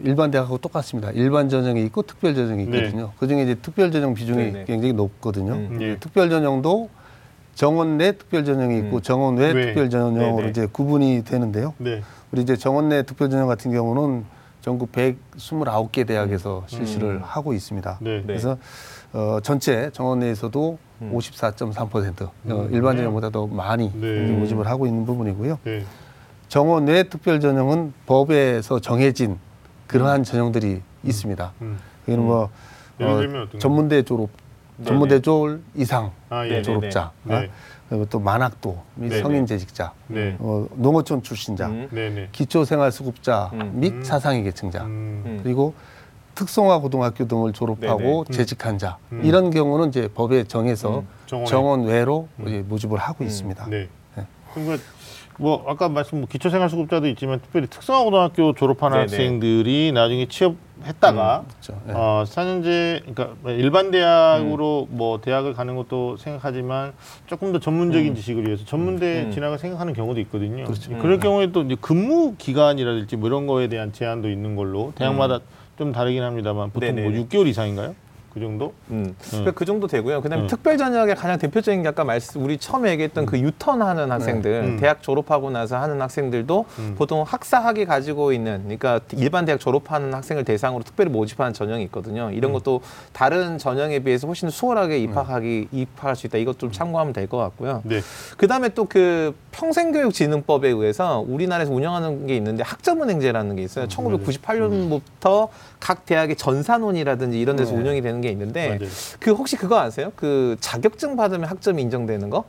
일반 대학하고 똑같습니다. 일반 전형이 있고 특별 전형이 네. 있거든요. 그중에 이제 특별 전형 비중이 네네. 굉장히 높거든요. 음. 예. 특별 전형도 정원 내 특별 전형이 있고 음. 정원 외 외. 특별 전형으로 네네. 이제 구분이 되는데요. 네. 우리 이제 정원 내 특별 전형 같은 경우는 전국 129개 대학에서 실시를 음. 하고 있습니다. 네. 그래서 어, 전체 정원 내에서도 음. 54.3% 어, 일반 전형보다 더 많이 네. 모집을 하고 있는 부분이고요. 네. 정원 외 특별 전형은 법에서 정해진 그러한 전형들이 있습니다. 음. 이는 뭐 예를 어, 들면 어떤 거? 전문대 졸업, 네네. 전문대 졸 이상 아, 예. 네네. 졸업자, 네. 어, 그리고 또 만학도 및 네네. 성인 재직자, 네. 어, 농어촌 출신자, 음. 네, 네. 기초생활수급자 음. 및 음. 사상위 계층자, 음. 음. 그리고 특성화 고등학교 등을 졸업하고 네네. 음. 재직한 자 음. 이런 경우는 이제 법에 정해서 음. 정원 외로 음. 모집을 하고 있습니다. 네. 네. 그러니까 뭐 아까 말씀 뭐 기초생활수급자도 있지만 특별히 특성화고등학교 졸업한 네네. 학생들이 나중에 취업했다가 그렇죠. 네. 어, 4년제 그러니까 일반 대학으로 뭐 대학을 가는 것도 생각하지만 조금 더 전문적인 음. 지식을 위해서 전문대 음. 진학을 생각하는 경우도 있거든요. 그렇죠. 그럴 음. 경우에 또 이제 근무 기간이라든지 뭐 이런 거에 대한 제한도 있는 걸로 대학마다 좀 다르긴 합니다만 보통 뭐 네네네. 6개월 이상인가요? 그 정도? 음. 그러니까 그 정도 되고요. 그다음에 음. 특별 전형의 가장 대표적인 게 아까 말씀 우리 처음에 얘기했던 그 유턴하는 학생들, 음. 대학 졸업하고 나서 하는 학생들도 음. 보통 학사학위 가지고 있는 그러니까 일반 대학 졸업하는 학생을 대상으로 특별히 모집하는 전형이 있거든요. 이런 음. 것도 다른 전형에 비해서 훨씬 수월하게 입학하기 입학할 수 있다. 이것 좀 참고하면 될 것 같고요. 네. 그다음에 또 그 평생교육진흥법에 의해서 우리나라에서 운영하는 게 있는데 학점은행제라는 게 있어요. 1998년부터 각 대학의 전산원이라든지 이런 데서 네. 운영이 되는 게 있는데 맞아요. 그 혹시 그거 아세요? 그 자격증 받으면 학점이 인정되는 거?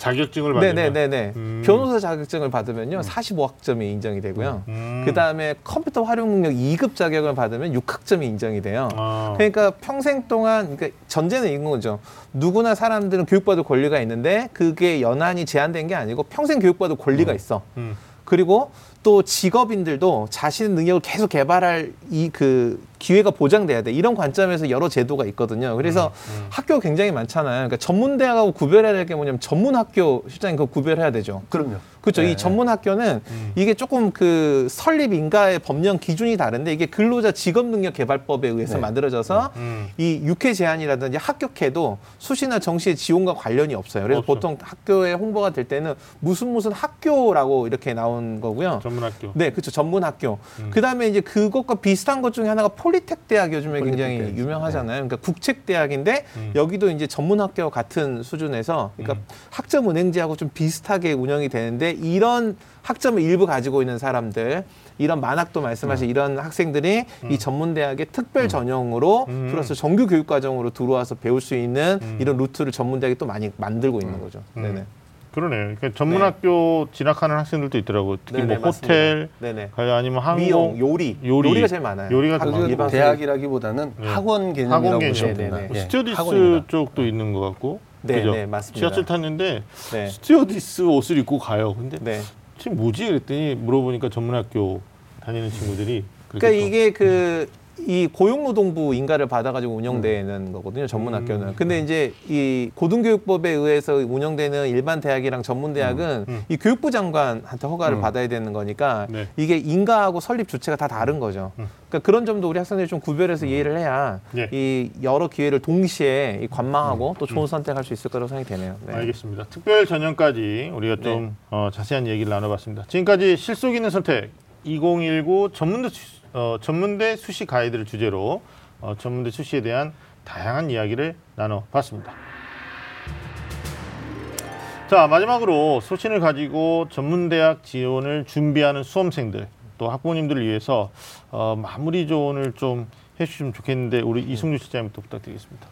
자격증을 받으면 네네네네. 음. 변호사 자격증을 받으면요 45학점이 인정이 되고요. 음. 그 다음에 컴퓨터 활용 능력 2급 자격을 받으면 6학점이 인정이 돼요. 아. 그러니까 평생 동안 그러니까 전제는 이건 거죠. 누구나 사람들은 교육받을 권리가 있는데 그게 연한이 제한된 게 아니고 평생 교육받을 권리가 있어. 음. 그리고 또 직업인들도 자신의 능력을 계속 개발할 이 그 기회가 보장돼야 돼. 이런 관점에서 여러 제도가 있거든요. 그래서 음, 학교가 굉장히 많잖아요. 그러니까 전문 대학하고 구별해야 될 게 뭐냐면 전문 학교 실장님 그거 구별해야 되죠. 그럼요. 그렇죠. 네. 이 전문 학교는 음. 이게 조금 그 설립 인가의 법령 기준이 다른데 이게 근로자 직업 능력 개발법에 의해서 네. 만들어져서 음. 이 육회 제한이라든지 합격해도 수시나 정시의 지원과 관련이 없어요. 그래서 없죠. 보통 학교에 홍보가 될 때는 무슨 무슨 학교라고 이렇게 나온 거고요. 전문 학교. 네, 그렇죠. 전문 학교. 음. 그다음에 이제 그것과 비슷한 것 중에 하나가 폴리텍 대학 요즘에 폴리텍 굉장히 대학이죠. 유명하잖아요. 그러니까 국책 대학인데 음. 여기도 이제 전문 학교와 같은 수준에서 그러니까 음. 학점 은행제하고 좀 비슷하게 운영이 되는데 이런 학점을 일부 가지고 있는 사람들 이런 만학도 말씀하신 이런 학생들이 이 전문 대학의 특별 전형으로 음. 플러스 정규 교육 과정으로 들어와서 배울 수 있는 음. 이런 루트를 전문 대학이 또 많이 만들고 있는 거죠. 음. 네네. 그러네요. 그러니까 전문학교 진학하는 학생들도 있더라고요. 특히 네네, 뭐. 호텔, 네네. 가요 아니면 항공, 미용, 요리, 요리. 요리 가 제일 많아요. 요리가. 일반 대학이라기보다는 네. 학원 개념이라고 학원 개념. 보시면 네, 됩니다. 네. 스튜어디스 학원입니다. 쪽도 있는 것 같고. 네, 그죠? 네, 맞습니다. 지하철 탔는데 네. 스튜어디스 옷을 입고 가요. 근데 네. 지금 뭐지? 그랬더니 물어보니까 전문학교 다니는 친구들이 그러니까 또- 이게 그 이 고용노동부 인가를 받아가지고 운영되는 거거든요 전문 학교는. 음. 근데 이제 이 고등교육법에 의해서 운영되는 일반 대학이랑 전문 대학은 음. 이 교육부 장관한테 허가를 음. 받아야 되는 거니까 네. 이게 인가하고 설립 주체가 다 다른 거죠. 음. 그러니까 그런 점도 우리 학생들이 좀 구별해서 이해를 해야 예. 이 여러 기회를 동시에 이 관망하고 또 좋은 선택할 수 있을 거라고 생각이 되네요. 네. 음. 알겠습니다. 특별 전형까지 우리가 좀 어, 자세한 얘기를 나눠봤습니다. 지금까지 실속 있는 선택 2019 전문대 수, 어, 전문대 수시 가이드를 주제로 어, 전문대 수시에 대한 다양한 이야기를 나눠봤습니다. 자 마지막으로 소신을 가지고 전문대학 지원을 준비하는 수험생들 또 학부모님들을 위해서 어, 마무리 조언을 좀 해주시면 좋겠는데 우리 이승주 실장님부터 부탁드리겠습니다.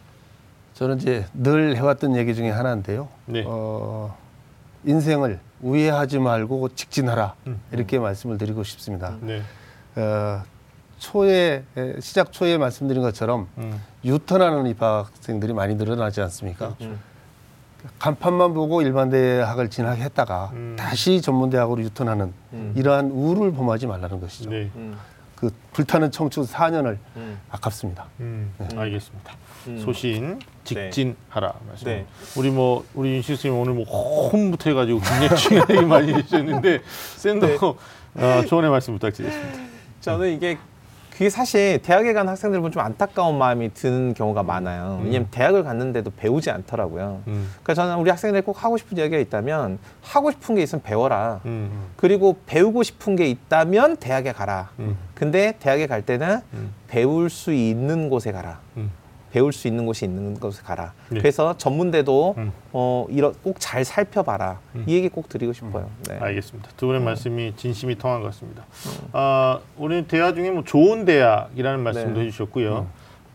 저는 이제 늘 해왔던 얘기 중에 하나인데요. 네. 어, 인생을 우회하지 말고 직진하라 음. 이렇게 말씀을 드리고 싶습니다. 네. 어, 초에 에, 시작 초에 말씀드린 것처럼 음. 유턴하는 입학생들이 많이 늘어나지 않습니까? 음. 간판만 보고 일반 대학을 진학했다가 음. 다시 전문 대학으로 유턴하는 음. 이러한 우를 범하지 말라는 것이죠. 네. 음. 그 불타는 청춘 4년을 음. 아깝습니다. 음, 알겠습니다. 음. 소신 직진하라 말씀. 네. 우리 뭐 우리 윤실 선생님 오늘 뭐 홈부터 해가지고 굉장히 중요한 얘기 많이 해주셨는데 쌤도 네. 어, 조언의 말씀 부탁드리겠습니다. 저는 이게 그게 사실 대학에 간 학생들 보면 좀 안타까운 마음이 드는 경우가 많아요. 왜냐면 대학을 갔는데도 배우지 않더라고요. 음, 그러니까 저는 우리 학생들이 꼭 하고 싶은 이야기가 있다면 하고 싶은 게 있으면 배워라. 음, 그리고 배우고 싶은 게 있다면 대학에 가라. 음, 근데 대학에 갈 때는 음, 배울 수 있는 곳에 가라. 음. 배울 수 있는 곳이 있는 곳에 가라. 네. 그래서 전문대도 음. 어 이런 꼭 잘 살펴봐라. 음. 이 얘기 꼭 드리고 싶어요. 네. 알겠습니다. 두 분의 말씀이 진심이 통한 것 같습니다. 음. 아, 우리 대학 중에 뭐 좋은 대학이라는 말씀도 네. 해주셨고요.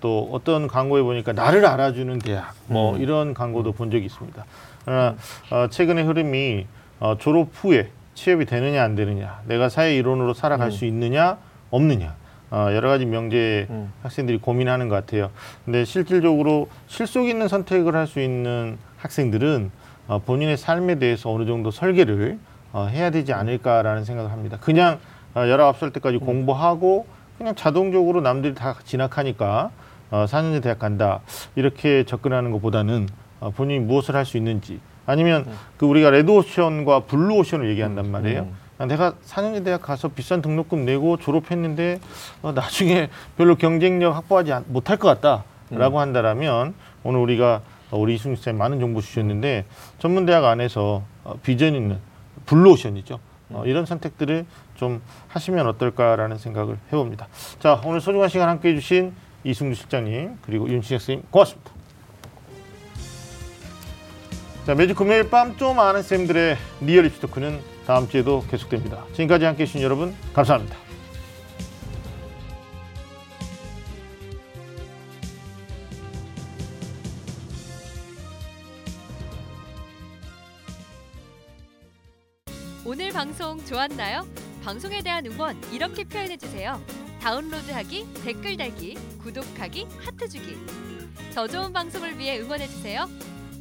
또 어떤 광고에 보니까 나를 알아주는 대학 뭐 음. 이런 광고도 본 적이 있습니다. 그러나 어, 최근의 흐름이 어, 졸업 후에 취업이 되느냐 안 되느냐, 내가 사회 일원으로 살아갈 음. 수 있느냐 없느냐. 어, 여러 가지 명제 음. 학생들이 고민하는 것 같아요. 근데 실질적으로 실속 있는 선택을 할 수 있는 학생들은 어, 본인의 삶에 대해서 어느 정도 설계를 어, 해야 되지 않을까라는 생각을 합니다. 그냥 어, 19살 때까지 공부하고 그냥 자동적으로 남들이 다 진학하니까 어, 4년제 대학 간다 이렇게 접근하는 것보다는 어, 본인이 무엇을 할 수 있는지 아니면 그 우리가 레드 오션과 블루 오션을 얘기한단 말이에요. 음. 아, 내가 4년제 대학 가서 비싼 등록금 내고 졸업했는데 어, 나중에 별로 경쟁력 확보하지 않- 못할 것 같다라고 한다라면 오늘 우리가 어, 우리 이승훈 씨님 많은 정보 주셨는데 전문 대학 안에서 어, 비전 있는 블루오션이죠. 어, 이런 선택들을 좀 하시면 어떨까라는 생각을 해봅니다. 자 오늘 소중한 시간 함께 해주신 이승주 실장님 그리고 윤신혁 선생님 고맙습니다. 자 매주 금요일 밤 좀 아는 쌤들의 리얼 입시 토크는 다음 주에도 계속됩니다. 지금까지 함께해 주신 여러분 감사합니다. 방송 좋았나요? 방송에 대한 응원 이렇게 표현해 주세요. 다운로드하기, 댓글 달기, 구독하기, 하트 주기. 더 좋은 방송을 위해 응원해 주세요.